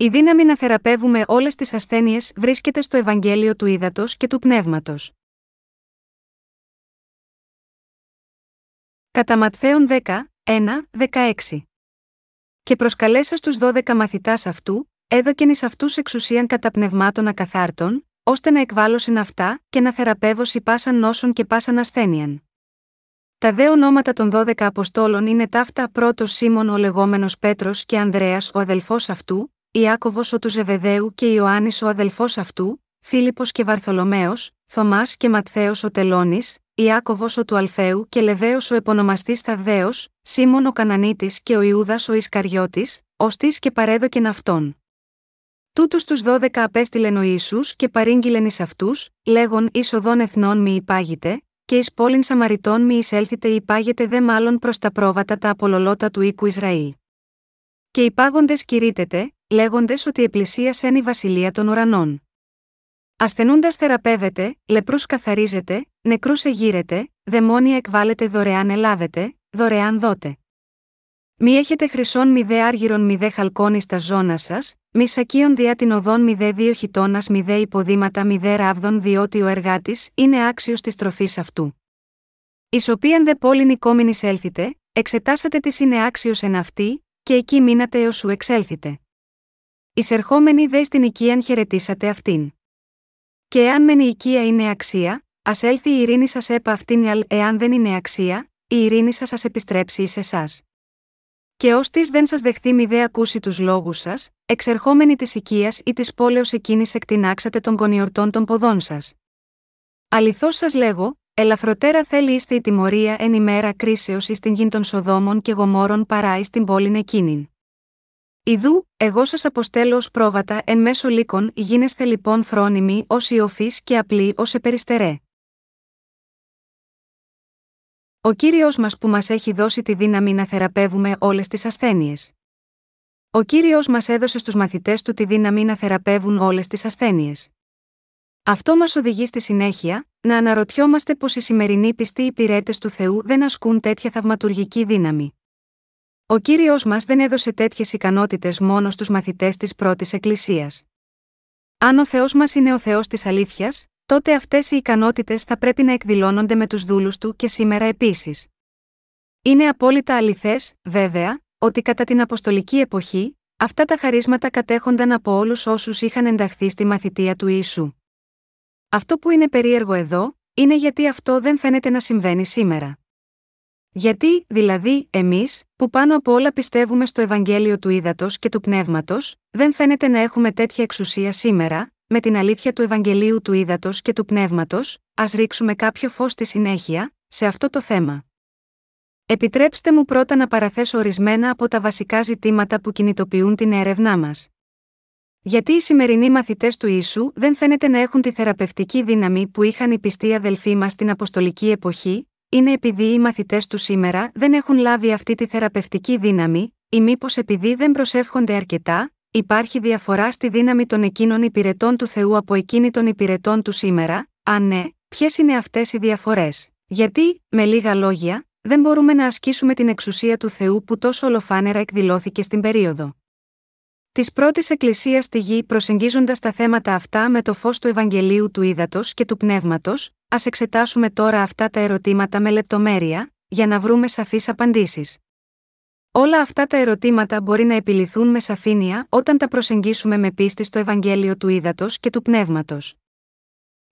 Η δύναμη να θεραπεύουμε όλες τις ασθένειες βρίσκεται στο Ευαγγέλιο του Ήδατος και του Πνεύματος. Κατά Ματθαίον 10, 1, 16. Και προσκαλέσα στους 12 μαθητάς αυτού, έδωκεν εις αυτούς εξουσίαν κατά πνευμάτων ακαθάρτων, ώστε να εκβάλωσιν αυτά και να θεραπεύωσι πάσαν νόσων και πάσαν ασθένειαν. Τα δε ονόματα των 12 Αποστόλων είναι ταύτα πρώτος Σίμων ο λεγόμενος Πέτρος και Ανδρέας ο αδελφός αυτού, Ιάκωβος ο του Ζεβεδαίου και Ιωάννης ο αδελφός αυτού, Φίλιππος και Βαρθολομαίος, Θωμάς και Ματθαίος ο Τελώνης, Ιάκωβος ο του Αλφαίου και Λεβαίος ο επωνομαστής Θαδδαίο, Σίμων ο Κανανίτης και ο Ιούδας ο Ισκαριώτης, ωστή και παρέδοκεν αυτόν. Τούτους τους δώδεκα απέστειλεν ο Ισού και παρήγγειλεν εις αυτούς, λέγον είσοδον εθνών μη υπάγειτε, και εις πόλην Σαμαριτών μη εισέλθετε υπάγεται δε μάλλον προς τα πρόβατα τα απολολότα του οίκου Ισραήλ. Και υπάγοντε κηρύτεται, λέγοντες ότι επλησίασεν η βασιλεία των ουρανών. Ασθενούντας θεραπεύεται, λεπρούς καθαρίζεται, νεκρούς εγείρεται, δαιμόνια εκβάλλεται δωρεάν ελάβετε, δωρεάν δότε. Μη έχετε χρυσόν μη δε άργυρον μη δε χαλκόνι στα ζώνα σας, μη σακίων διά την οδόν μη δε δύο χιτώνας μη δε υποδήματα μη δε ράβδον διότι ο εργάτης είναι άξιος της τροφής αυτού. Εις οποίαν δε πόλην οικόμην έλθετε, εξετάσατε τι είναι άξιος εν αυτή, και εκεί μείνατε έως σου εξέλθετε. Εισερχόμενοι δε στην οικίαν χαιρετήσατε αυτήν. Και εάν μεν η οικία είναι αξία, ας έλθει η ειρήνη σας έπα αυτήν αλ, εάν δεν είναι αξία, η ειρήνη σας ας επιστρέψει εις εσάς. Και ως της δεν σας δεχθεί μη δε ακούσει τους λόγους σας, εξερχόμενοι της οικίας ή της πόλεως εκείνης εκτινάξατε των κονιορτών των ποδών σας. Αληθώς σας λέγω, ελαφροτέρα θέλει είστε η τιμωρία εν ημέρα κρίσεως εις την γη των Σοδόμων και Γομόρων παρά εις την πόλην εκείνην. Ιδού, εγώ σας αποστέλω ως πρόβατα εν μέσω λύκων, γίνεστε λοιπόν φρόνιμοι ως ιοφείς και απλοί ως επεριστερέ. Ο κύριος μας που μας έχει δώσει τη δύναμη να θεραπεύουμε όλες τις ασθένειες. Ο κύριος μας έδωσε στους μαθητές του τη δύναμη να θεραπεύουν όλες τις ασθένειες. Αυτό μας οδηγεί στη συνέχεια να αναρωτιόμαστε πως οι σημερινοί πιστοί υπηρέτες του Θεού δεν ασκούν τέτοια θαυματουργική δύναμη. Ο κύριος μας δεν έδωσε τέτοιες ικανότητες μόνο στους μαθητές της πρώτης Εκκλησίας. Αν ο Θεός μας είναι ο Θεός της αλήθειας, τότε αυτές οι ικανότητες θα πρέπει να εκδηλώνονται με τους δούλους του και σήμερα επίσης. Είναι απόλυτα αληθές, βέβαια, ότι κατά την Αποστολική εποχή, αυτά τα χαρίσματα κατέχονταν από όλους όσους είχαν ενταχθεί στη μαθητεία του Ιησού. Αυτό που είναι περίεργο εδώ, είναι γιατί αυτό δεν φαίνεται να συμβαίνει σήμερα. Γιατί, δηλαδή, εμείς, που πάνω από όλα πιστεύουμε στο Ευαγγέλιο του Ήδατος και του Πνεύματος, δεν φαίνεται να έχουμε τέτοια εξουσία σήμερα, με την αλήθεια του Ευαγγελίου του Ήδατος και του Πνεύματος, ας ρίξουμε κάποιο φως στη συνέχεια, σε αυτό το θέμα. Επιτρέψτε μου πρώτα να παραθέσω ορισμένα από τα βασικά ζητήματα που κινητοποιούν την έρευνά μας. Γιατί οι σημερινοί μαθητές του Ιησού δεν φαίνεται να έχουν τη θεραπευτική δύναμη που είχαν οι πιστοί αδελφοί μας στην Αποστολική εποχή, είναι επειδή οι μαθητές του σήμερα δεν έχουν λάβει αυτή τη θεραπευτική δύναμη, ή μήπως επειδή δεν προσεύχονται αρκετά, υπάρχει διαφορά στη δύναμη των εκείνων υπηρετών του Θεού από εκείνη των υπηρετών του σήμερα, αν ναι, ποιες είναι αυτές οι διαφορές; Γιατί, με λίγα λόγια, δεν μπορούμε να ασκήσουμε την εξουσία του Θεού που τόσο ολοφάνερα εκδηλώθηκε στην περίοδο της πρώτης Εκκλησίας στη γη προσεγγίζοντας τα θέματα αυτά με το φως του Ευαγγελίου του Ήδατος και του Πνεύματος, ας εξετάσουμε τώρα αυτά τα ερωτήματα με λεπτομέρεια, για να βρούμε σαφείς απαντήσεις. Όλα αυτά τα ερωτήματα μπορεί να επιληθούν με σαφήνεια όταν τα προσεγγίσουμε με πίστη στο Ευαγγέλιο του Ήδατος και του Πνεύματος.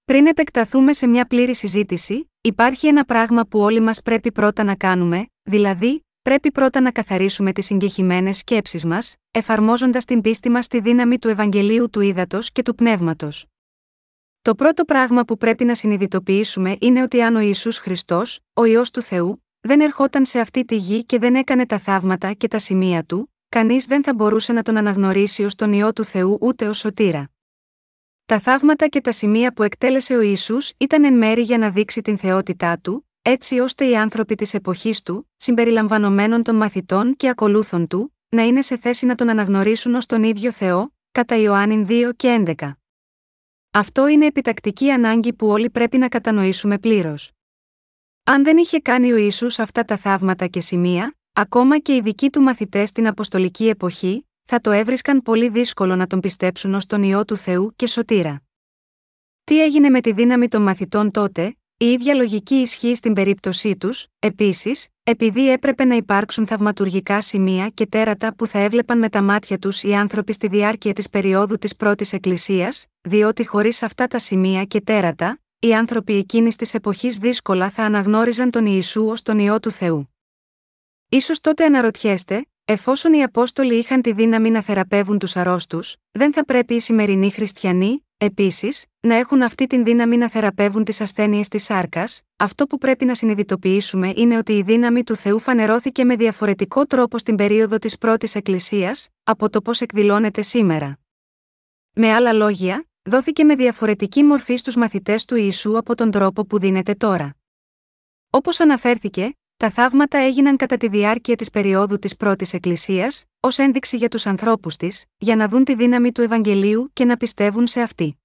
Πριν επεκταθούμε σε μια πλήρη συζήτηση, υπάρχει ένα πράγμα που όλοι μας πρέπει πρώτα να κάνουμε, δηλαδή, πρέπει πρώτα να καθαρίσουμε τις συγκεχημένες σκέψεις μας, εφαρμόζοντας την πίστη μας στη δύναμη του Ευαγγελίου του Ήδατος και του Πνεύματος. Το πρώτο πράγμα που πρέπει να συνειδητοποιήσουμε είναι ότι αν ο Ισού Χριστός, ο ιό του Θεού, δεν ερχόταν σε αυτή τη γη και δεν έκανε τα θαύματα και τα σημεία του, κανείς δεν θα μπορούσε να τον αναγνωρίσει ως τον ιό του Θεού ούτε ως σωτήρα. Τα θαύματα και τα σημεία που εκτέλεσε ο Ισού ήταν εν μέρη για να δείξει την θεότητά του, έτσι ώστε οι άνθρωποι της εποχής του, συμπεριλαμβανομένων των μαθητών και ακολούθων του, να είναι σε θέση να τον αναγνωρίσουν ως τον ίδιο Θεό, κατά Ιωάννην 2 και 11. Αυτό είναι επιτακτική ανάγκη που όλοι πρέπει να κατανοήσουμε πλήρως. Αν δεν είχε κάνει ο Ισού αυτά τα θαύματα και σημεία, ακόμα και οι δικοί του μαθητές στην Αποστολική εποχή, θα το έβρισκαν πολύ δύσκολο να τον πιστέψουν ως τον ιό του Θεού και σωτήρα. Τι έγινε με τη δύναμη των μαθητών τότε, η ίδια λογική ισχύει στην περίπτωσή τους, επίσης, επειδή έπρεπε να υπάρξουν θαυματουργικά σημεία και τέρατα που θα έβλεπαν με τα μάτια τους οι άνθρωποι στη διάρκεια της περίοδου της πρώτης Εκκλησίας, διότι χωρίς αυτά τα σημεία και τέρατα, οι άνθρωποι εκείνης της εποχής δύσκολα θα αναγνώριζαν τον Ιησού ως τον ιό του Θεού. σω τότε αναρωτιέστε, εφόσον οι Απόστολοι είχαν τη δύναμη να θεραπεύουν τους αρρώστους, δεν θα πρέπει οι σημερινοί χριστιανοί, Επίσης, να έχουν αυτή την δύναμη να θεραπεύουν τις ασθένειες της σάρκας, αυτό που πρέπει να συνειδητοποιήσουμε είναι ότι η δύναμη του Θεού φανερώθηκε με διαφορετικό τρόπο στην περίοδο της πρώτης Εκκλησίας, από το πώς εκδηλώνεται σήμερα. Με άλλα λόγια, δόθηκε με διαφορετική μορφή στους μαθητές του Ιησού από τον τρόπο που δίνεται τώρα. Όπως αναφέρθηκε, τα θαύματα έγιναν κατά τη διάρκεια της περίοδου της πρώτης Εκκλησίας, ως ένδειξη για τους ανθρώπους της, για να δουν τη δύναμη του Ευαγγελίου και να πιστεύουν σε αυτή.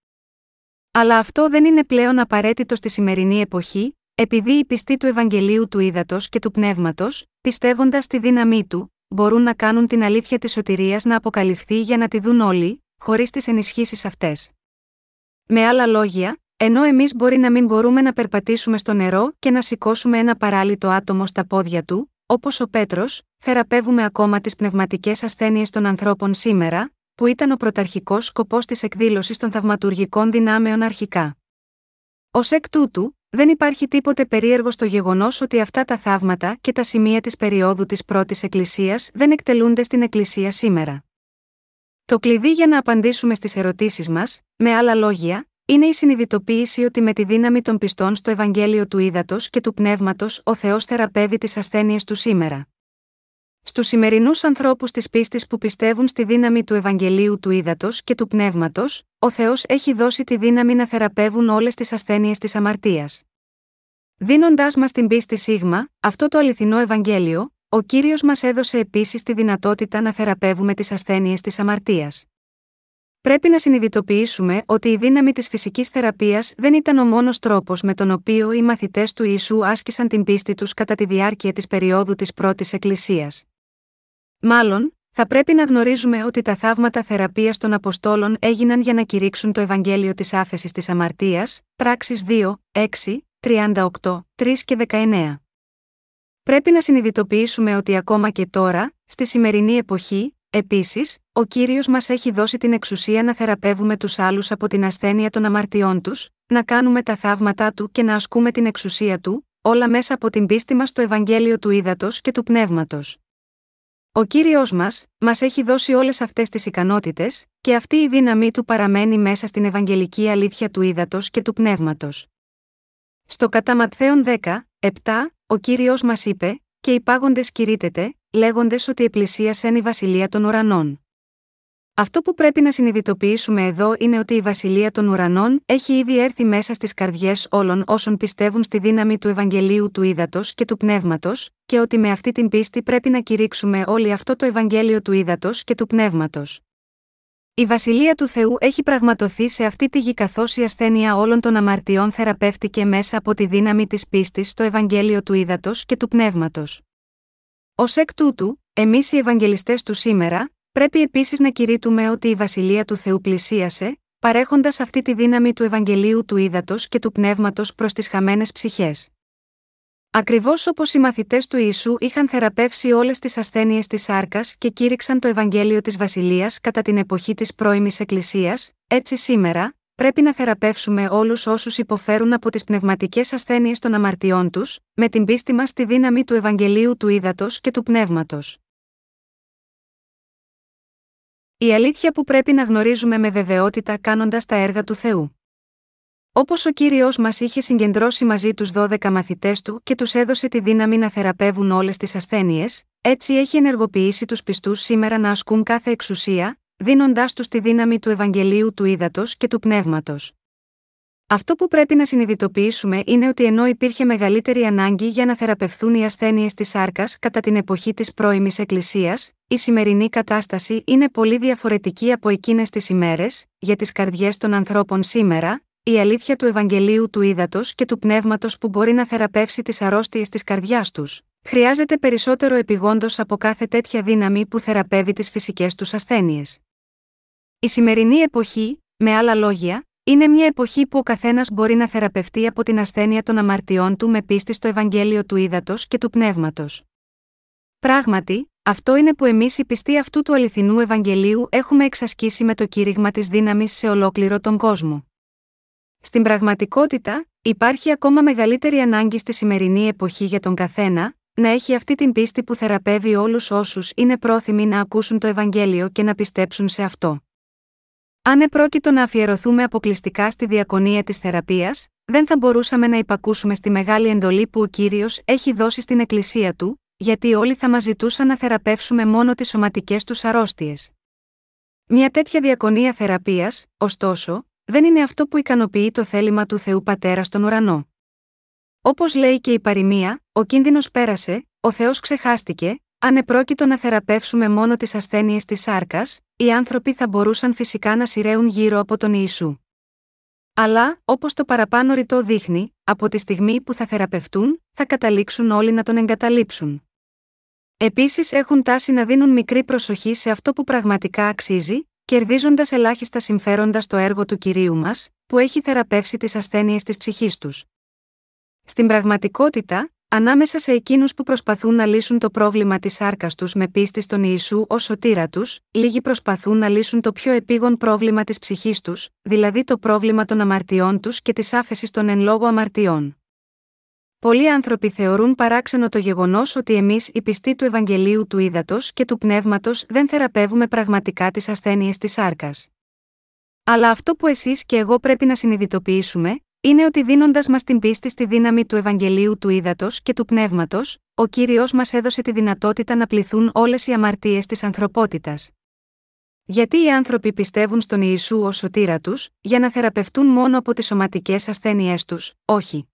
Αλλά αυτό δεν είναι πλέον απαραίτητο στη σημερινή εποχή, επειδή οι πιστοί του Ευαγγελίου του Ήδατος και του Πνεύματος, πιστεύοντας τη δύναμή του, μπορούν να κάνουν την αλήθεια της σωτηρίας να αποκαλυφθεί για να τη δουν όλοι, χωρίς τις ενισχύσεις αυτές. Με άλλα λόγια, ενώ εμείς μπορεί να μην μπορούμε να περπατήσουμε στο νερό και να σηκώσουμε ένα παράλυτο άτομο στα πόδια του, όπως ο Πέτρος, θεραπεύουμε ακόμα τις πνευματικές ασθένειες των ανθρώπων σήμερα, που ήταν ο πρωταρχικός σκοπός της εκδήλωσης των θαυματουργικών δυνάμεων αρχικά. Ω εκ τούτου, δεν υπάρχει τίποτε περίεργο στο γεγονός ότι αυτά τα θαύματα και τα σημεία της περίοδου της πρώτης Εκκλησίας δεν εκτελούνται στην Εκκλησία σήμερα. Το κλειδί για να απαντήσουμε στις ερωτήσεις μας, με άλλα λόγια, είναι η συνειδητοποίηση ότι με τη δύναμη των πιστών στο Ευαγγέλιο του Ήδατος και του Πνεύματος ο Θεός θεραπεύει τις ασθένειες του σήμερα. Στους σημερινούς ανθρώπους της πίστης που πιστεύουν στη δύναμη του Ευαγγελίου του Ήδατος και του Πνεύματος, ο Θεός έχει δώσει τη δύναμη να θεραπεύουν όλες τις ασθένειες της αμαρτίας. Δίνοντάς μας την πίστη σίγμα, αυτό το αληθινό Ευαγγέλιο, ο κύριος μας έδωσε επίσης τη δυνατότητα να θεραπεύουμε τις ασθένειες της αμαρτίας. Πρέπει να συνειδητοποιήσουμε ότι η δύναμη της φυσικής θεραπείας δεν ήταν ο μόνος τρόπος με τον οποίο οι μαθητές του Ιησού άσκησαν την πίστη τους κατά τη διάρκεια της περίοδου της πρώτης Εκκλησίας. Μάλλον, θα πρέπει να γνωρίζουμε ότι τα θαύματα θεραπείας των Αποστόλων έγιναν για να κηρύξουν το Ευαγγέλιο της άφεσης της αμαρτίας, πράξεις 2, 6, 38, 3 και 19. Πρέπει να συνειδητοποιήσουμε ότι ακόμα και τώρα, στη σημερινή εποχή, Επίσης, ο κύριος μας έχει δώσει την εξουσία να θεραπεύουμε τους άλλους από την ασθένεια των αμαρτιών τους, να κάνουμε τα θαύματά του και να ασκούμε την εξουσία του, όλα μέσα από την πίστη μας στο Ευαγγέλιο του Ήδατος και του Πνεύματος. Ο κύριος μας, μας έχει δώσει όλες αυτές τις ικανότητες, και αυτή η δύναμή του παραμένει μέσα στην Ευαγγελική αλήθεια του Ήδατος και του Πνεύματος. Στο κατά Ματθαίον 10, 7, ο κύριος μας είπε: Και οι πάγοντες κηρύτεται, λέγοντες ότι επλησίασεν η βασιλεία των ουρανών. Αυτό που πρέπει να συνειδητοποιήσουμε εδώ είναι ότι η βασιλεία των ουρανών έχει ήδη έρθει μέσα στις καρδιές όλων όσων πιστεύουν στη δύναμη του Ευαγγελίου του Ήδατος και του Πνεύματος, και ότι με αυτή την πίστη πρέπει να κηρύξουμε όλοι αυτό το Ευαγγέλιο του Ήδατος και του Πνεύματος. Η βασιλεία του Θεού έχει πραγματοθεί σε αυτή τη γη καθώς η ασθένεια όλων των αμαρτιών θεραπεύτηκε μέσα από τη δύναμη της πίστης στο Ευαγγέλιο του Ήδατος και του Πνεύματος. Ω εκ τούτου, εμείς οι Ευαγγελιστές του σήμερα, πρέπει επίσης να κηρύττουμε ότι η βασιλεία του Θεού πλησίασε, παρέχοντας αυτή τη δύναμη του Ευαγγελίου του Ήδατος και του Πνεύματος προς τις χαμένες ψυχές. Ακριβώς όπως οι μαθητές του Ιησού είχαν θεραπεύσει όλες τις ασθένειες της σάρκας και κήρυξαν το Ευαγγέλιο της Βασιλείας κατά την εποχή της πρώιμης Εκκλησίας, έτσι σήμερα, πρέπει να θεραπεύσουμε όλους όσους υποφέρουν από τις πνευματικές ασθένειες των αμαρτιών τους, με την πίστη μας στη δύναμη του Ευαγγελίου του Ήδατος και του Πνεύματος. Η αλήθεια που πρέπει να γνωρίζουμε με βεβαιότητα κάνοντας τα έργα του Θεού. Όπως ο κύριος μας είχε συγκεντρώσει μαζί τους 12 μαθητές του και τους έδωσε τη δύναμη να θεραπεύουν όλες τις ασθένειες, έτσι έχει ενεργοποιήσει τους πιστούς σήμερα να ασκούν κάθε εξουσία, δίνοντάς τους τη δύναμη του Ευαγγελίου του Ήδατος και του Πνεύματος. Αυτό που πρέπει να συνειδητοποιήσουμε είναι ότι ενώ υπήρχε μεγαλύτερη ανάγκη για να θεραπευθούν οι ασθένειες της σάρκας κατά την εποχή της πρώιμης Εκκλησίας, η σημερινή κατάσταση είναι πολύ διαφορετική από εκείνες τις ημέρες, για τις καρδιές των ανθρώπων σήμερα, η αλήθεια του Ευαγγελίου του Ήδατος και του Πνεύματος που μπορεί να θεραπεύσει τις αρρώστιες της καρδιάς τους, Χρειάζεται περισσότερο επιγόντως από κάθε τέτοια δύναμη που θεραπεύει τις φυσικές τους ασθένειες. Η σημερινή εποχή, με άλλα λόγια, είναι μια εποχή που ο καθένας μπορεί να θεραπευτεί από την ασθένεια των αμαρτιών του με πίστη στο Ευαγγέλιο του Ήδατος και του Πνεύματος. Πράγματι, αυτό είναι που εμείς οι πιστοί αυτού του αληθινού Ευαγγελίου έχουμε εξασκήσει με το κήρυγμα της δύναμης σε ολόκληρο τον κόσμο. Στην πραγματικότητα, υπάρχει ακόμα μεγαλύτερη ανάγκη στη σημερινή εποχή για τον καθένα, να έχει αυτή την πίστη που θεραπεύει όλους όσους είναι πρόθυμοι να ακούσουν το Ευαγγέλιο και να πιστέψουν σε αυτό. Αν επρόκειτο να αφιερωθούμε αποκλειστικά στη διακονία της θεραπείας, δεν θα μπορούσαμε να υπακούσουμε στη μεγάλη εντολή που ο κύριος έχει δώσει στην Εκκλησία του, γιατί όλοι θα μας ζητούσαν να θεραπεύσουμε μόνο τις σωματικές τους αρρώστιες. Μια τέτοια διακονία θεραπείας, ωστόσο, δεν είναι αυτό που ικανοποιεί το θέλημα του Θεού Πατέρα στον ουρανό. Όπως λέει και η παροιμία, ο κίνδυνος πέρασε, ο Θεός ξεχάστηκε, αν επρόκειτο να θεραπεύσουμε μόνο τις ασθένειες της σάρκας, οι άνθρωποι θα μπορούσαν φυσικά να σειραίουν γύρω από τον Ιησού. Αλλά, όπως το παραπάνω ρητό δείχνει, από τη στιγμή που θα θεραπευτούν, θα καταλήξουν όλοι να τον εγκαταλείψουν. Επίσης έχουν τάση να δίνουν μικρή προσοχή σε αυτό που πραγματικά αξίζει, κερδίζοντας ελάχιστα συμφέροντα στο έργο του κυρίου μας, που έχει θεραπεύσει τις ασθένειες της ψυχής τους. Στην πραγματικότητα, ανάμεσα σε εκείνους που προσπαθούν να λύσουν το πρόβλημα της άρκα τους με πίστη στον Ιησού ως σωτήρα τους, λίγοι προσπαθούν να λύσουν το πιο επίγον πρόβλημα της ψυχής τους, δηλαδή το πρόβλημα των αμαρτιών τους και της άφεσης των εν λόγω αμαρτιών. Πολλοί άνθρωποι θεωρούν παράξενο το γεγονός ότι εμείς οι πιστοί του Ευαγγελίου του Ήδατος και του Πνεύματος δεν θεραπεύουμε πραγματικά τις ασθένειες της άρκα. Αλλά αυτό που εσείς και εγώ πρέπει να συνειδητοποιήσουμε, είναι ότι δίνοντας μας την πίστη στη δύναμη του Ευαγγελίου του Ήδατος και του Πνεύματος, ο κύριος μας έδωσε τη δυνατότητα να πληθούν όλες οι αμαρτίες της ανθρωπότητας. Γιατί οι άνθρωποι πιστεύουν στον Ιησού ως σωτήρα τους, για να θεραπευτούν μόνο από τις σωματικές ασθένειές τους, όχι.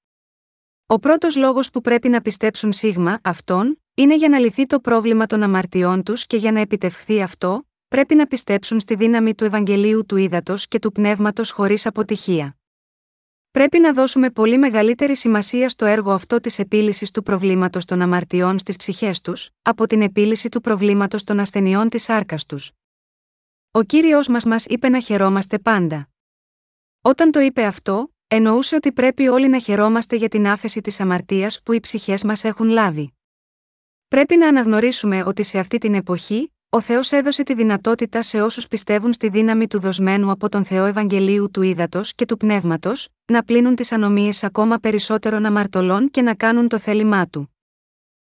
Ο πρώτος λόγος που πρέπει να πιστέψουν σίγμα αυτόν, είναι για να λυθεί το πρόβλημα των αμαρτιών τους και για να επιτευχθεί αυτό, πρέπει να πιστέψουν στη δύναμη του Ευαγγελίου του Ήδατος και του Πνεύματος χωρίς αποτυχία. Πρέπει να δώσουμε πολύ μεγαλύτερη σημασία στο έργο αυτό της επίλυσης του προβλήματος των αμαρτιών στις ψυχές τους, από την επίλυση του προβλήματος των ασθενειών της άρκα τους. Ο κύριος μας μας είπε να χαιρόμαστε πάντα. Όταν το είπε αυτό, εννοούσε ότι πρέπει όλοι να χαιρόμαστε για την άφεση της αμαρτίας που οι ψυχές μας έχουν λάβει. Πρέπει να αναγνωρίσουμε ότι σε αυτή την εποχή, ο Θεός έδωσε τη δυνατότητα σε όσους πιστεύουν στη δύναμη του δοσμένου από τον Θεό Ευαγγελίου του Ήδατος και του Πνεύματος, να πλύνουν τις ανομίες ακόμα περισσότερων αμαρτωλών και να κάνουν το θέλημά του.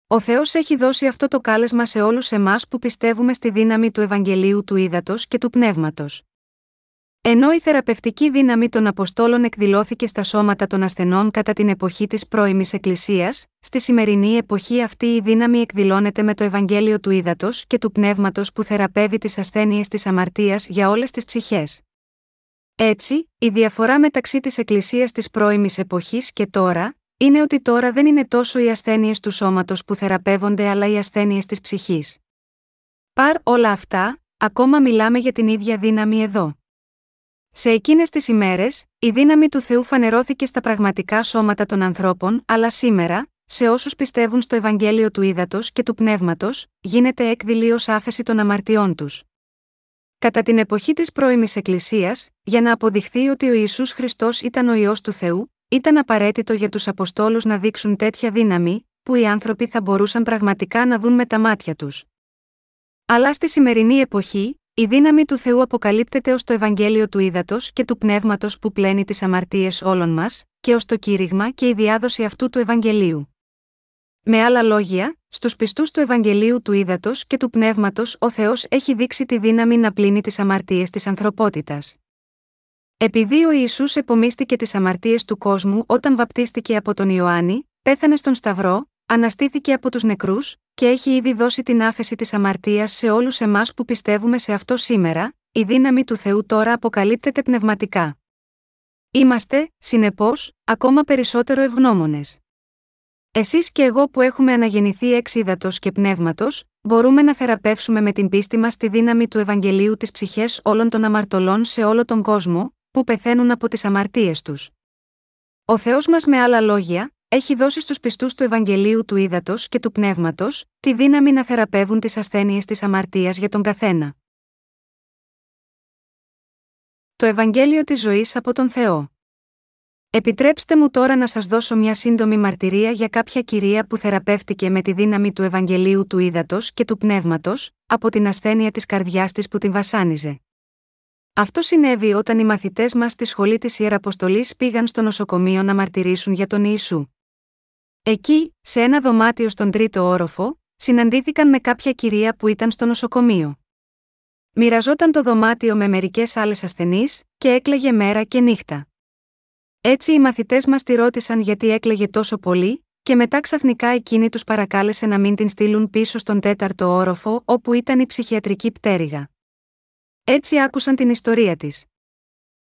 Ο Θεός έχει δώσει αυτό το κάλεσμα σε όλους εμάς που πιστεύουμε στη δύναμη του Ευαγγελίου του Ήδατος και του Πνεύματος. Ενώ η θεραπευτική δύναμη των Αποστόλων εκδηλώθηκε στα σώματα των ασθενών κατά την εποχή της πρώιμης Εκκλησίας, στη σημερινή εποχή αυτή η δύναμη εκδηλώνεται με το Ευαγγέλιο του Ήδατος και του Πνεύματος που θεραπεύει τις ασθένειες της αμαρτίας για όλες τις ψυχές. Έτσι, η διαφορά μεταξύ της Εκκλησίας της πρώιμης εποχής και τώρα, είναι ότι τώρα δεν είναι τόσο οι ασθένειες του σώματος που θεραπεύονται αλλά οι ασθένειες της ψυχής. Παρ όλα αυτά, ακόμα μιλάμε για την ίδια δύναμη εδώ. Σε εκείνες τις ημέρες, η δύναμη του Θεού φανερώθηκε στα πραγματικά σώματα των ανθρώπων, αλλά σήμερα, σε όσους πιστεύουν στο Ευαγγέλιο του Ήδατος και του Πνεύματος, γίνεται έκδηλη ως άφεση των αμαρτιών τους. Κατά την εποχή της πρώιμης Εκκλησίας, για να αποδειχθεί ότι ο Ισού Χριστός ήταν ο ιό του Θεού, ήταν απαραίτητο για τους Αποστόλους να δείξουν τέτοια δύναμη, που οι άνθρωποι θα μπορούσαν πραγματικά να δουν με τα μάτια τους. Αλλά στη σημερινή εποχή, η δύναμη του Θεού αποκαλύπτεται ως το Ευαγγέλιο του Ήδατος και του Πνεύματος που πλένει τις αμαρτίες όλων μας, και ως το κήρυγμα και η διάδοση αυτού του Ευαγγελίου. Με άλλα λόγια, στους πιστούς του Ευαγγελίου του Ήδατος και του Πνεύματος ο Θεός έχει δείξει τη δύναμη να πλύνει τις αμαρτίες της ανθρωπότητας. Επειδή ο Ισού επομίστηκε τις αμαρτίες του κόσμου όταν βαπτίστηκε από τον Ιωάννη, πέθανε στον Σταυρό, αναστήθηκε από τους νεκρούς, και έχει ήδη δώσει την άφεση της αμαρτίας σε όλους εμάς που πιστεύουμε σε αυτό σήμερα, η δύναμη του Θεού τώρα αποκαλύπτεται πνευματικά. Είμαστε, συνεπώς, ακόμα περισσότερο ευγνώμονες. Εσείς και εγώ που έχουμε αναγεννηθεί εξ ύδατος και πνεύματος, μπορούμε να θεραπεύσουμε με την πίστη μας τη δύναμη του Ευαγγελίου τι ψυχές όλων των αμαρτωλών σε όλο τον κόσμο, που πεθαίνουν από τις αμαρτίες τους. Ο Θεός μας με άλλα λόγια, έχει δώσει στους πιστούς του Ευαγγελίου του Ήδατος και του Πνεύματος τη δύναμη να θεραπεύουν τις ασθένειες της αμαρτίας για τον καθένα. Το Ευαγγέλιο της ζωής από τον Θεό. Επιτρέψτε μου τώρα να σας δώσω μια σύντομη μαρτυρία για κάποια κυρία που θεραπεύτηκε με τη δύναμη του Ευαγγελίου του Ήδατος και του Πνεύματος, από την ασθένεια της καρδιάς της που την βασάνιζε. Αυτό συνέβη όταν οι μαθητές μας στη σχολή της Ιεραποστολή πήγαν στο νοσοκομείο να μαρτυρήσουν για τον Ιησού. Εκεί, σε ένα δωμάτιο στον τρίτο όροφο, συναντήθηκαν με κάποια κυρία που ήταν στο νοσοκομείο. Μοιραζόταν το δωμάτιο με μερικές άλλες ασθενείς, και έκλαιγε μέρα και νύχτα. Έτσι οι μαθητές μας τη ρώτησαν γιατί έκλαιγε τόσο πολύ, και μετά ξαφνικά εκείνη τους παρακάλεσε να μην την στείλουν πίσω στον τέταρτο όροφο όπου ήταν η ψυχιατρική πτέρυγα. Έτσι άκουσαν την ιστορία της.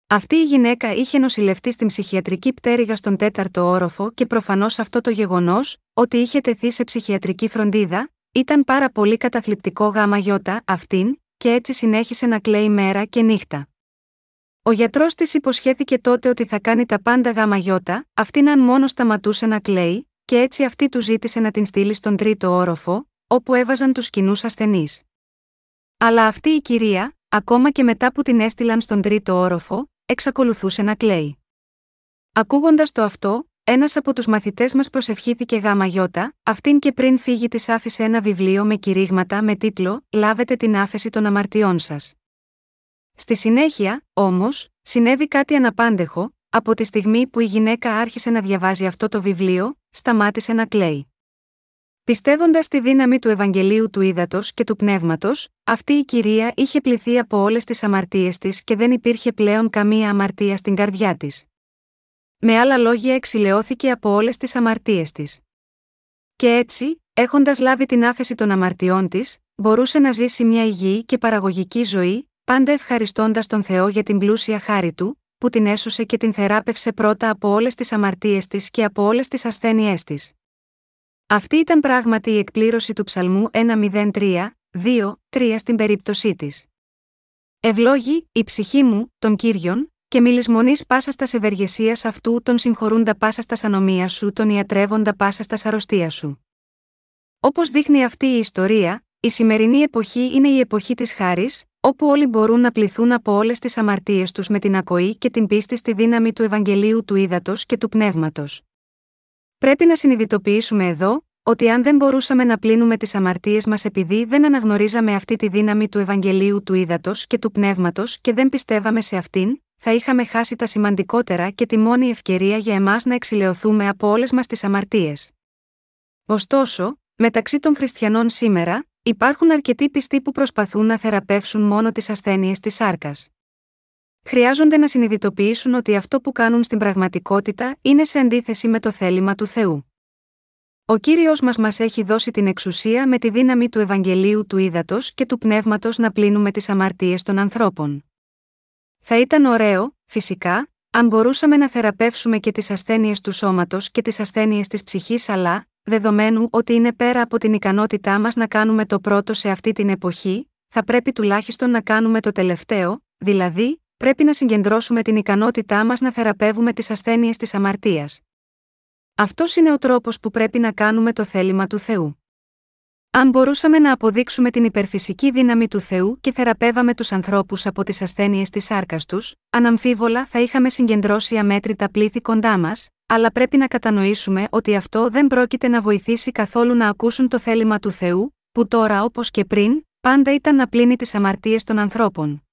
Αυτή η γυναίκα είχε νοσηλευτεί στην ψυχιατρική πτέρυγα στον τέταρτο όροφο και προφανώς αυτό το γεγονός, ότι είχε τεθεί σε ψυχιατρική φροντίδα, ήταν πάρα πολύ καταθλιπτικό γάμα γιώτα αυτήν, και έτσι συνέχισε να κλαίει μέρα και νύχτα. Ο γιατρός της υποσχέθηκε τότε ότι θα κάνει τα πάντα γάμα γιώτα, αυτήν αν μόνος σταματούσε να κλαίει, και έτσι αυτή του ζήτησε να την στείλει στον τρίτο όροφο, όπου έβαζαν τους κοινούς ασθενείς. Αλλά αυτή η κυρία, ακόμα και μετά που την έστειλαν στον τρίτο όροφο, εξακολουθούσε να κλαίει. Ακούγοντας το αυτό, ένας από τους μαθητές μας προσευχήθηκε γάμα γιώτα, αυτήν και πριν φύγει της άφησε ένα βιβλίο με κηρύγματα με τίτλο Λάβετε την άφεση των αμαρτιών σας. Στη συνέχεια, όμως, συνέβη κάτι αναπάντεχο, από τη στιγμή που η γυναίκα άρχισε να διαβάζει αυτό το βιβλίο, σταμάτησε να κλαίει. Πιστεύοντας τη δύναμη του Ευαγγελίου του Ήδατος και του Πνεύματος, αυτή η κυρία είχε πληθεί από όλες τις αμαρτίες της και δεν υπήρχε πλέον καμία αμαρτία στην καρδιά της. Με άλλα λόγια, εξηλαιώθηκε από όλες τις αμαρτίες της. Και έτσι, έχοντας λάβει την άφεση των αμαρτιών της, μπορούσε να ζήσει μια υγιή και παραγωγική ζωή, πάντα ευχαριστώντας τον Θεό για την πλούσια χάρη του, που την έσωσε και την θεράπευσε πρώτα από όλες τις αμαρτίες της και από όλες τις ασθένειές της. Αυτή ήταν πράγματι η εκπλήρωση του ψαλμού 103, 2, 3 στην περίπτωσή της. Ευλόγη, η ψυχή μου, τον κύριον, και μιλισμονής πάσα στα ευεργεσία αυτού τον συγχωρούντα πάσα στα ανομία σου, τον ιατρεύοντα πάσα στα αρρωστία σου. Όπως δείχνει αυτή η ιστορία, η σημερινή εποχή είναι η εποχή της χάρης, όπου όλοι μπορούν να πληθούν από όλες τις αμαρτίες τους με την ακοή και την πίστη στη δύναμη του Ευαγγελίου του Ήδατος και του Πνεύματος. Πρέπει να συνειδητοποιήσουμε εδώ, ότι αν δεν μπορούσαμε να πλύνουμε τις αμαρτίες μας επειδή δεν αναγνωρίζαμε αυτή τη δύναμη του Ευαγγελίου του Ήδατος και του Πνεύματος και δεν πιστεύαμε σε αυτήν, θα είχαμε χάσει τα σημαντικότερα και τη μόνη ευκαιρία για εμάς να εξηλαιωθούμε από όλες μας τις αμαρτίες. Ωστόσο, μεταξύ των χριστιανών σήμερα, υπάρχουν αρκετοί πιστοί που προσπαθούν να θεραπεύσουν μόνο τις ασθένειες της σάρκας χρειάζονται να συνειδητοποιήσουν ότι αυτό που κάνουν στην πραγματικότητα είναι σε αντίθεση με το θέλημα του Θεού. Ο κύριος μας μας έχει δώσει την εξουσία με τη δύναμη του Ευαγγελίου του Ήδατος και του Πνεύματος να πλύνουμε τις αμαρτίες των ανθρώπων. Θα ήταν ωραίο, φυσικά, αν μπορούσαμε να θεραπεύσουμε και τις ασθένειες του σώματος και τις ασθένειες της ψυχής, αλλά, δεδομένου ότι είναι πέρα από την ικανότητά μας να κάνουμε το πρώτο σε αυτή την εποχή, θα πρέπει τουλάχιστον να κάνουμε το τελευταίο, δηλαδή, πρέπει να συγκεντρώσουμε την ικανότητά μας να θεραπεύουμε τις ασθένειες της αμαρτίας. Αυτός είναι ο τρόπος που πρέπει να κάνουμε το θέλημα του Θεού. Αν μπορούσαμε να αποδείξουμε την υπερφυσική δύναμη του Θεού και θεραπεύαμε τους ανθρώπους από τις ασθένειες της σάρκας τους, αναμφίβολα θα είχαμε συγκεντρώσει αμέτρητα πλήθη κοντά μας, αλλά πρέπει να κατανοήσουμε ότι αυτό δεν πρόκειται να βοηθήσει καθόλου να ακούσουν το θέλημα του Θεού, που τώρα όπως και πριν, πάντα ήταν να πλύνει τις αμαρτίες των ανθρώπων.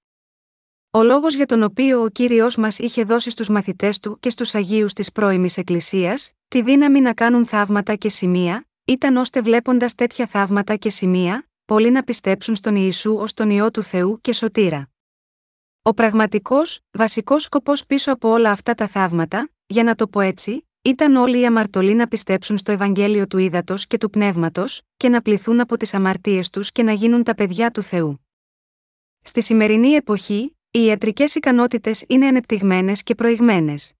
Ο λόγος για τον οποίο ο κύριος μας είχε δώσει στους μαθητές του και στους Αγίους της πρώιμης Εκκλησίας, τη δύναμη να κάνουν θαύματα και σημεία, ήταν ώστε βλέποντας τέτοια θαύματα και σημεία, πολλοί να πιστέψουν στον Ιησού ως τον ιό του Θεού και σωτήρα. Ο πραγματικός, βασικός σκοπός πίσω από όλα αυτά τα θαύματα, για να το πω έτσι, ήταν όλοι οι αμαρτωλοί να πιστέψουν στο Ευαγγέλιο του Ήδατος και του Πνεύματος, και να πληθούν από τις αμαρτίες τους και να γίνουν τα παιδιά του Θεού. Στη σημερινή εποχή, οι ιατρικές ικανότητες είναι ανεπτυγμένες και προηγμένες.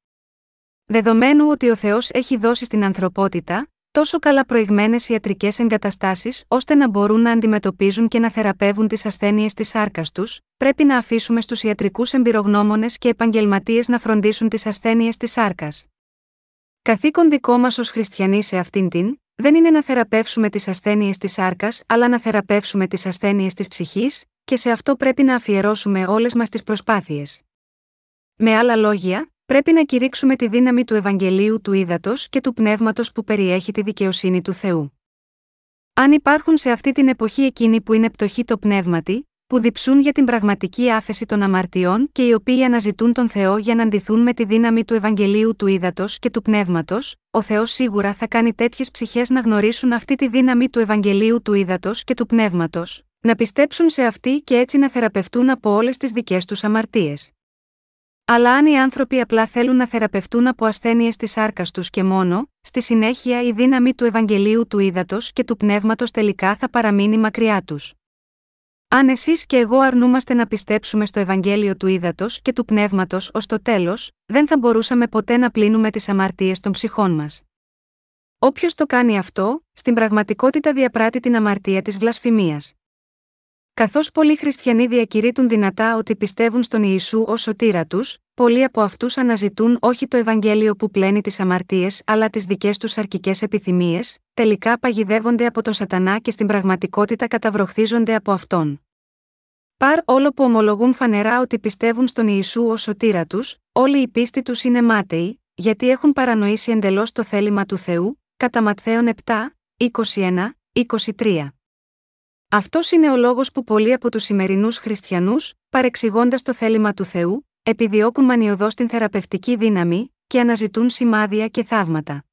Δεδομένου ότι ο Θεός έχει δώσει στην ανθρωπότητα τόσο καλά προηγμένες ιατρικές εγκαταστάσεις ώστε να μπορούν να αντιμετωπίζουν και να θεραπεύουν τις ασθένειες της σάρκας τους, πρέπει να αφήσουμε στους ιατρικούς εμπειρογνώμονες και επαγγελματίες να φροντίσουν τις ασθένειες της σάρκας. Καθήκον δικό μας ως χριστιανοί σε αυτήν την, δεν είναι να θεραπεύσουμε τις ασθένειες της σάρκας, αλλά να θεραπεύσουμε τις ασθένειες της ψυχής, και σε αυτό πρέπει να αφιερώσουμε όλες μας τις προσπάθειες. Με άλλα λόγια, πρέπει να κηρύξουμε τη δύναμη του Ευαγγελίου του Ήδατος και του Πνεύματος που περιέχει τη δικαιοσύνη του Θεού. Αν υπάρχουν σε αυτή την εποχή εκείνοι που είναι πτωχοί το πνεύματι, που διψούν για την πραγματική άφεση των αμαρτιών και οι οποίοι αναζητούν τον Θεό για να αντιθούν με τη δύναμη του Ευαγγελίου του Ήδατος και του Πνεύματος, ο Θεός σίγουρα θα κάνει τέτοιες ψυχές να γνωρίσουν αυτή τη δύναμη του Ευαγγελίου του Ήδατος και του Πνεύματος, να πιστέψουν σε αυτή και έτσι να θεραπευτούν από όλες τις δικές τους αμαρτίες. Αλλά αν οι άνθρωποι απλά θέλουν να θεραπευτούν από ασθένειες της άρκα τους και μόνο, στη συνέχεια η δύναμη του Ευαγγελίου του Ήδατος και του Πνεύματος τελικά θα παραμείνει μακριά τους. Αν εσείς και εγώ αρνούμαστε να πιστέψουμε στο Ευαγγέλιο του Ήδατος και του Πνεύματος ως το τέλος, δεν θα μπορούσαμε ποτέ να πλύνουμε τις αμαρτίες των ψυχών μας. Όποιος το κάνει αυτό, στην πραγματικότητα διαπράττει την αμαρτία της βλασφημίας. Καθώς πολλοί χριστιανοί διακηρύττουν δυνατά ότι πιστεύουν στον Ιησού ως σωτήρα τους, πολλοί από αυτούς αναζητούν όχι το Ευαγγέλιο που πλένει τις αμαρτίες αλλά τις δικές τους αρκικέ επιθυμίες, τελικά παγιδεύονται από τον Σατανά και στην πραγματικότητα καταβροχθίζονται από αυτόν. Παρ όλο που ομολογούν φανερά ότι πιστεύουν στον Ιησού ως σωτήρα τους, όλοι οι πίστη τους είναι μάταιοι, γιατί έχουν παρανοήσει εντελώς το θέλημα του Θεού, κατά Ματθαίων 7, 21, 23. Αυτός είναι ο λόγος που πολλοί από τους σημερινούς χριστιανούς, παρεξηγώντας το θέλημα του Θεού, επιδιώκουν μανιωδώς την θεραπευτική δύναμη και αναζητούν σημάδια και θαύματα.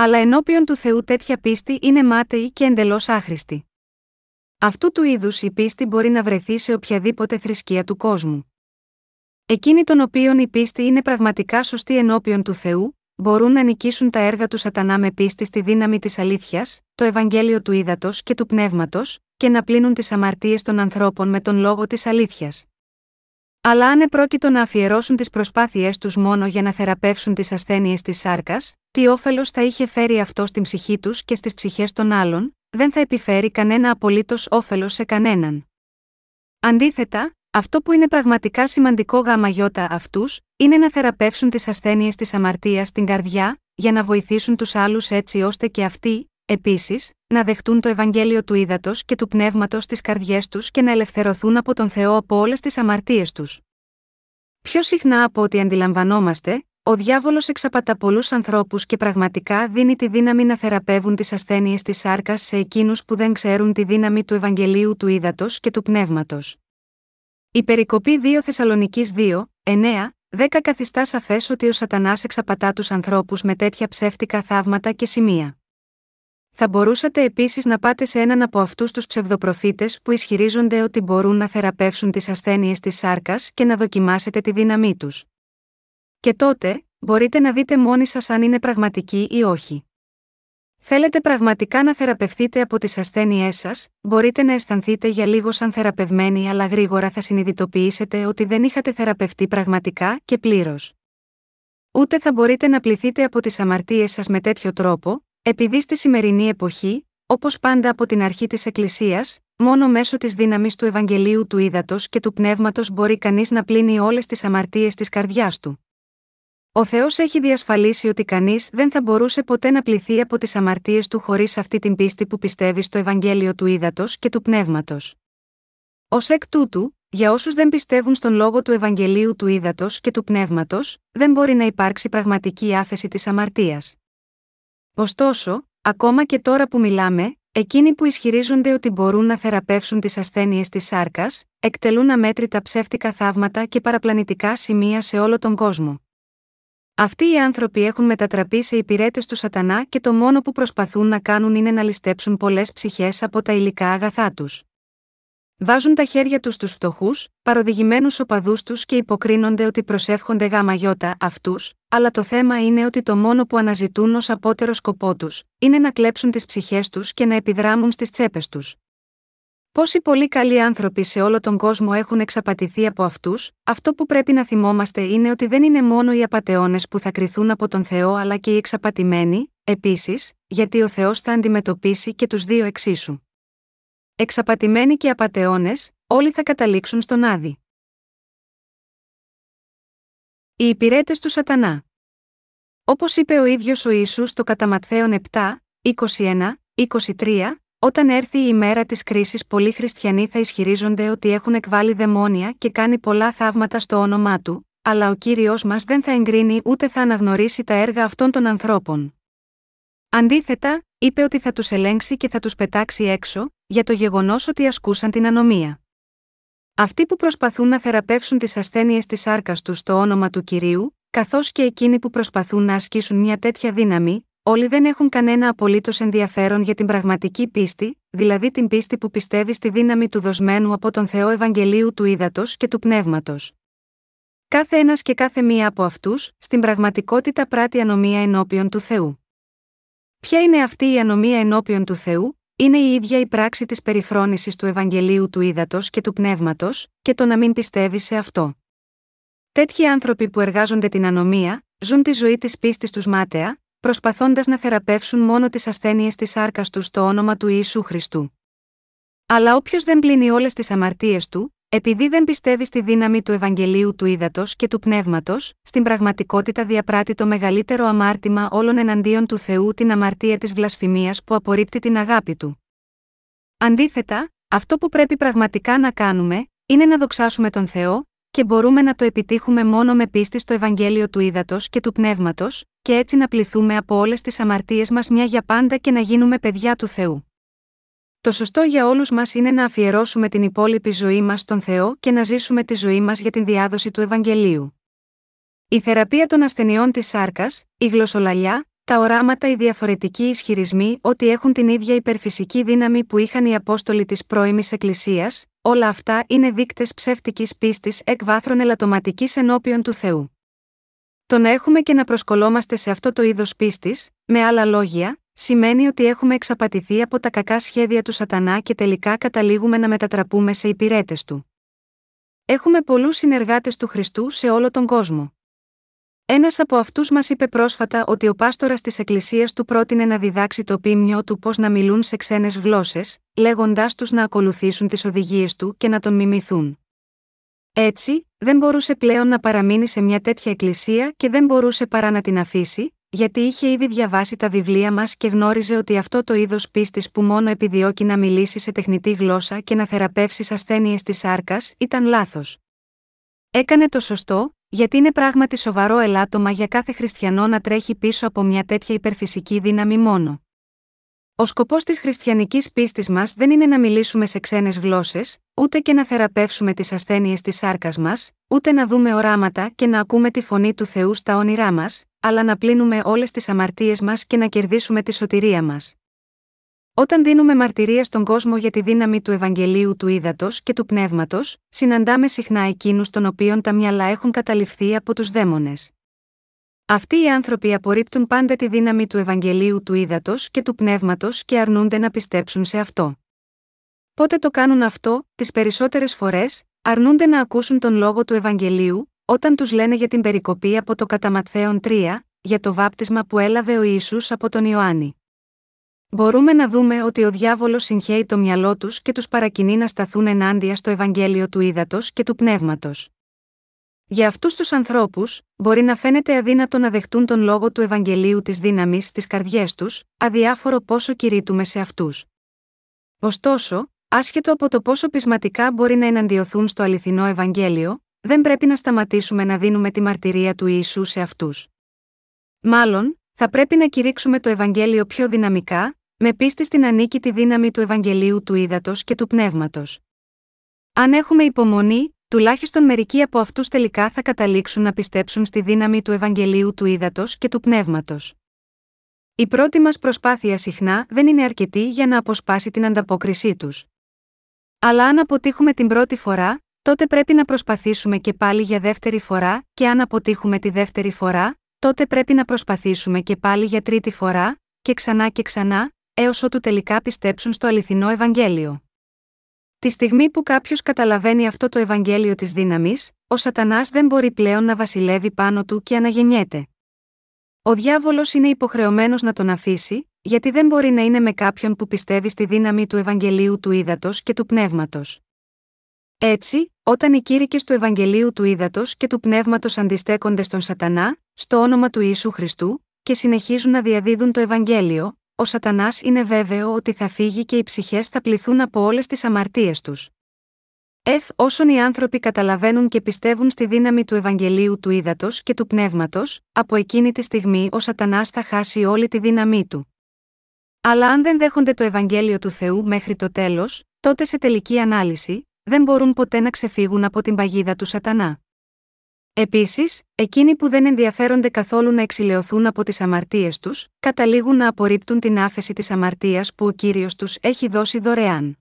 Αλλά ενώπιον του Θεού τέτοια πίστη είναι μάταιη και εντελώς άχρηστη. Αυτού του είδους η πίστη μπορεί να βρεθεί σε οποιαδήποτε θρησκεία του κόσμου. Εκείνοι των οποίων η πίστη είναι πραγματικά σωστή ενώπιον του Θεού, μπορούν να νικήσουν τα έργα του Σατανά με πίστη στη δύναμη της αλήθειας, το Ευαγγέλιο του Ήδατος και του Πνεύματος, και να πλύνουν τις αμαρτίες των ανθρώπων με τον λόγο της αλήθειας. Αλλά αν επρόκειτο να αφιερώσουν τις προσπάθειές τους μόνο για να θεραπεύσουν τις ασθένειες της σάρκας, τι όφελος θα είχε φέρει αυτό στην ψυχή τους και στις ψυχές των άλλων, δεν θα επιφέρει κανένα απολύτως όφελος σε κανέναν. Αντίθετα, αυτό που είναι πραγματικά σημαντικό γάμα γιώτα αυτούς, είναι να θεραπεύσουν τις ασθένειες της αμαρτίας στην καρδιά, για να βοηθήσουν τους άλλους έτσι ώστε και αυτοί, επίσης, να δεχτούν το Ευαγγέλιο του ύδατο και του πνεύματος στις καρδιές τους και να ελευθερωθούν από τον Θεό από όλες τις αμαρτίες τους. Πιο συχνά από ό,τι αντιλαμβανόμαστε, ο διάβολος εξαπατά πολλούς ανθρώπους και πραγματικά δίνει τη δύναμη να θεραπεύουν τις ασθένειες της σάρκας σε εκείνους που δεν ξέρουν τη δύναμη του Ευαγγελίου του ύδατο και του πνεύματος. Η περικοπή 2 Θεσσαλονική 2, 9, 10 καθιστά σαφές ότι ο Σατανάς εξαπατά τους ανθρώπους με τέτοια ψεύτικα θαύματα και σημεία. Θα μπορούσατε επίσης να πάτε σε έναν από αυτούς τους ψευδοπροφήτες που ισχυρίζονται ότι μπορούν να θεραπεύσουν τις ασθένειες της σάρκας και να δοκιμάσετε τη δύναμή τους. Και τότε, μπορείτε να δείτε μόνοι σας αν είναι πραγματικοί ή όχι. Θέλετε πραγματικά να θεραπευθείτε από τις ασθένειές σας, μπορείτε να αισθανθείτε για λίγο σαν θεραπευμένοι, αλλά γρήγορα θα συνειδητοποιήσετε ότι δεν είχατε θεραπευτεί πραγματικά και πλήρως. Ούτε θα μπορείτε να πληθείτε από τις αμαρτίες σας με τέτοιο τρόπο, επειδή στη σημερινή εποχή, όπως πάντα από την αρχή της Εκκλησίας, μόνο μέσω της δύναμης του Ευαγγελίου του Ήδατος και του Πνεύματος μπορεί κανείς να πλύνει όλες τις αμαρτίες της καρδιάς του. Ο Θεός έχει διασφαλίσει ότι κανείς δεν θα μπορούσε ποτέ να πληθεί από τις αμαρτίες του χωρίς αυτή την πίστη που πιστεύει στο Ευαγγέλιο του Ήδατος και του Πνεύματος. Ω εκ τούτου, για όσους δεν πιστεύουν στον λόγο του Ευαγγελίου του Ήδατος και του Πνεύματος, δεν μπορεί να υπάρξει πραγματική άφεση της αμαρτίας. Ωστόσο, ακόμα και τώρα που μιλάμε, εκείνοι που ισχυρίζονται ότι μπορούν να θεραπεύσουν τις ασθένειες της σάρκας, εκτελούν αμέτρητα ψεύτικα θαύματα και παραπλανητικά σημεία σε όλο τον κόσμο. Αυτοί οι άνθρωποι έχουν μετατραπεί σε υπηρέτες του Σατανά και το μόνο που προσπαθούν να κάνουν είναι να ληστέψουν πολλές ψυχές από τα υλικά αγαθά τους. Βάζουν τα χέρια τους στους φτωχούς, παροδηγημένους οπαδούς τους και υποκρίνονται ότι προσεύχονται γάμα γιώτα αυτούς, αλλά το θέμα είναι ότι το μόνο που αναζητούν ως απότερο σκοπό τους, είναι να κλέψουν τις ψυχές τους και να επιδράμουν στις τσέπες τους. Πόσοι πολύ καλοί άνθρωποι σε όλο τον κόσμο έχουν εξαπατηθεί από αυτούς, αυτό που πρέπει να θυμόμαστε είναι ότι δεν είναι μόνο οι απαταιώνες που θα κριθούν από τον Θεό αλλά και οι εξαπατημένοι, επίσης, γιατί ο Θεός θα αντιμετωπίσει και τους δύο εξίσου. Εξαπατημένοι και απαταιώνες, όλοι θα καταλήξουν στον Άδη. Οι υπηρέτες του Σατανά. Όπως είπε ο ίδιος ο Ισού στο κατά Ματθαίον 7, 21, 23, όταν έρθει η ημέρα της κρίσης, πολλοί χριστιανοί θα ισχυρίζονται ότι έχουν εκβάλει δαιμόνια και κάνει πολλά θαύματα στο όνομά του, αλλά ο κύριος μας δεν θα εγκρίνει ούτε θα αναγνωρίσει τα έργα αυτών των ανθρώπων. Αντίθετα, είπε ότι θα τους ελέγξει και θα τους πετάξει έξω, για το γεγονός ότι ασκούσαν την ανομία. Αυτοί που προσπαθούν να θεραπεύσουν τις ασθένειες της άρκα τους στο όνομα του κυρίου, καθώς και εκείνοι που προσπαθούν να ασκήσουν μια τέτοια δύναμη, όλοι δεν έχουν κανένα απολύτως ενδιαφέρον για την πραγματική πίστη, δηλαδή την πίστη που πιστεύει στη δύναμη του δοσμένου από τον Θεό Ευαγγελίου του Ήδατος και του Πνεύματος. Κάθε ένας και κάθε μία από αυτούς, στην πραγματικότητα πράττει ανομία ενώπιον του Θεού. Ποια είναι αυτή η ανομία ενώπιον του Θεού, είναι η ίδια η πράξη της περιφρόνησης του Ευαγγελίου του Ήδατος και του Πνεύματος, και το να μην πιστεύει σε αυτό. Τέτοιοι άνθρωποι που εργάζονται την ανομία, ζουν τη ζωή της πίστης τους μάταια, προσπαθώντας να θεραπεύσουν μόνο τις ασθένειες της άρκα τους στο όνομα του Ιησού Χριστού. Αλλά όποιος δεν πλύνει όλες τις αμαρτίες του, επειδή δεν πιστεύει στη δύναμη του Ευαγγελίου του Ήδατος και του Πνεύματος, στην πραγματικότητα διαπράττει το μεγαλύτερο αμάρτημα όλων εναντίον του Θεού την αμαρτία της βλασφημίας που απορρίπτει την αγάπη του. Αντίθετα, αυτό που πρέπει πραγματικά να κάνουμε, είναι να δοξάσουμε τον Θεό, και μπορούμε να το επιτύχουμε μόνο με πίστη στο Ευαγγέλιο του Ήδατος και του Πνεύματος, και έτσι να πληθούμε από όλες τις αμαρτίες μας μια για πάντα και να γίνουμε παιδιά του Θεού. Το σωστό για όλους μας είναι να αφιερώσουμε την υπόλοιπη ζωή μας στον Θεό και να ζήσουμε τη ζωή μας για την διάδοση του Ευαγγελίου. Η θεραπεία των ασθενειών της σάρκας, η γλωσσολαλιά, τα οράματα οι διαφορετικοί ισχυρισμοί ότι έχουν την ίδια υπερφυσική δύναμη που είχαν οι Απόστολοι της πρώιμης Εκκλησίας, όλα αυτά είναι δείκτες ψεύτικης πίστης εκ βάθρων ελαττωματικής ενώπιον του Θεού. Το να έχουμε και να προσκολόμαστε σε αυτό το είδος πίστης, με άλλα λόγια, σημαίνει ότι έχουμε εξαπατηθεί από τα κακά σχέδια του Σατανά και τελικά καταλήγουμε να μετατραπούμε σε υπηρέτες του. Έχουμε πολλούς συνεργάτες του Χριστού σε όλο τον κόσμο. Ένας από αυτούς μας είπε πρόσφατα ότι ο πάστορας της Εκκλησίας του πρότεινε να διδάξει το πίμνιο του πώς να μιλούν σε ξένες γλώσσες, λέγοντάς τους να ακολουθήσουν τις οδηγίες του και να τον μιμηθούν. Έτσι, δεν μπορούσε πλέον να παραμείνει σε μια τέτοια εκκλησία και δεν μπορούσε παρά να την αφήσει, γιατί είχε ήδη διαβάσει τα βιβλία μας και γνώριζε ότι αυτό το είδος πίστης που μόνο επιδιώκει να μιλήσει σε τεχνητή γλώσσα και να θεραπεύσει ασθένειες της σάρκας ήταν λάθος. Έκανε το σωστό, γιατί είναι πράγματι σοβαρό ελάττωμα για κάθε χριστιανό να τρέχει πίσω από μια τέτοια υπερφυσική δύναμη μόνο. Ο σκοπός της χριστιανικής πίστης μας δεν είναι να μιλήσουμε σε ξένες γλώσσες, ούτε και να θεραπεύσουμε τις ασθένειες της σάρκας μας, ούτε να δούμε οράματα και να ακούμε τη φωνή του Θεού στα όνειρά μας, αλλά να πλύνουμε όλες τις αμαρτίες μας και να κερδίσουμε τη σωτηρία μας. Όταν δίνουμε μαρτυρία στον κόσμο για τη δύναμη του Ευαγγελίου του Ήδατος και του Πνεύματος, συναντάμε συχνά εκείνους των οποίων τα μυαλά έχουν καταληφθεί από τους δαίμονες. Αυτοί οι άνθρωποι απορρίπτουν πάντα τη δύναμη του Ευαγγελίου του Ήδατος και του Πνεύματος και αρνούνται να πιστέψουν σε αυτό. Πότε το κάνουν αυτό, τις περισσότερες φορές, αρνούνται να ακούσουν τον λόγο του Ευαγγελίου, όταν τους λένε για την περικοπή από το Καταματθέον 3, για το βάπτισμα που έλαβε ο Ιησούς από τον Ιωάννη. Μπορούμε να δούμε ότι ο διάβολος συγχαίει το μυαλό τους και τους παρακινεί να σταθούν ενάντια στο Ευαγγέλιο του Ήδατος και του Πνεύματος. Για αυτούς τους ανθρώπους, μπορεί να φαίνεται αδύνατο να δεχτούν τον λόγο του Ευαγγελίου της δύναμης στις καρδιές τους, αδιάφορο πόσο κηρύττουμε σε αυτούς. Ωστόσο, άσχετο από το πόσο πεισματικά μπορεί να εναντιωθούν στο αληθινό Ευαγγέλιο, δεν πρέπει να σταματήσουμε να δίνουμε τη μαρτυρία του Ιησού σε αυτούς. Μάλλον, θα πρέπει να κηρύξουμε το Ευαγγέλιο πιο δυναμικά, με πίστη στην ανίκητη δύναμη του Ευαγγελίου του Ήδατος και του Πνεύματος. Αν έχουμε υπομονή, τουλάχιστον μερικοί από αυτούς τελικά θα καταλήξουν να πιστέψουν στη δύναμη του Ευαγγελίου του Ήδατος και του Πνεύματος. Η πρώτη μας προσπάθεια συχνά δεν είναι αρκετή για να αποσπάσει την ανταπόκρισή τους. Αλλά αν αποτύχουμε την πρώτη φορά, τότε πρέπει να προσπαθήσουμε και πάλι για δεύτερη φορά, και αν αποτύχουμε τη δεύτερη φορά, τότε πρέπει να προσπαθήσουμε και πάλι για τρίτη φορά, και ξανά και ξανά, έως ότου τελικά πιστέψουν στο αληθινό Ευαγγέλιο. Τη στιγμή που κάποιος καταλαβαίνει αυτό το Ευαγγέλιο της δύναμης, ο Σατανάς δεν μπορεί πλέον να βασιλεύει πάνω του και αναγεννιέται. Ο διάβολος είναι υποχρεωμένος να τον αφήσει, γιατί δεν μπορεί να είναι με κάποιον που πιστεύει στη δύναμη του Ευαγγελίου του Ήδατος και του Πνεύματος. Έτσι, όταν οι κήρυκες του Ευαγγελίου του Ήδατος και του Πνεύματος αντιστέκονται στον Σατανά, στο όνομα του Ιησού Χριστού, και συνεχίζουν να διαδίδουν το Ευαγγέλιο, ο Σατανάς είναι βέβαιο ότι θα φύγει και οι ψυχές θα πληθούν από όλες τις αμαρτίες τους. Εφ, όσον οι άνθρωποι καταλαβαίνουν και πιστεύουν στη δύναμη του Ευαγγελίου του Ήδατος και του Πνεύματος, από εκείνη τη στιγμή ο Σατανάς θα χάσει όλη τη δύναμή του. Αλλά αν δεν δέχονται το Ευαγγέλιο του Θεού μέχρι το τέλος, τότε σε τελική ανάλυση, δεν μπορούν ποτέ να ξεφύγουν από την παγίδα του Σατανά. Επίσης, εκείνοι που δεν ενδιαφέρονται καθόλου να εξηλαιωθούν από τις αμαρτίες τους, καταλήγουν να απορρίπτουν την άφεση της αμαρτίας που ο κύριος τους έχει δώσει δωρεάν.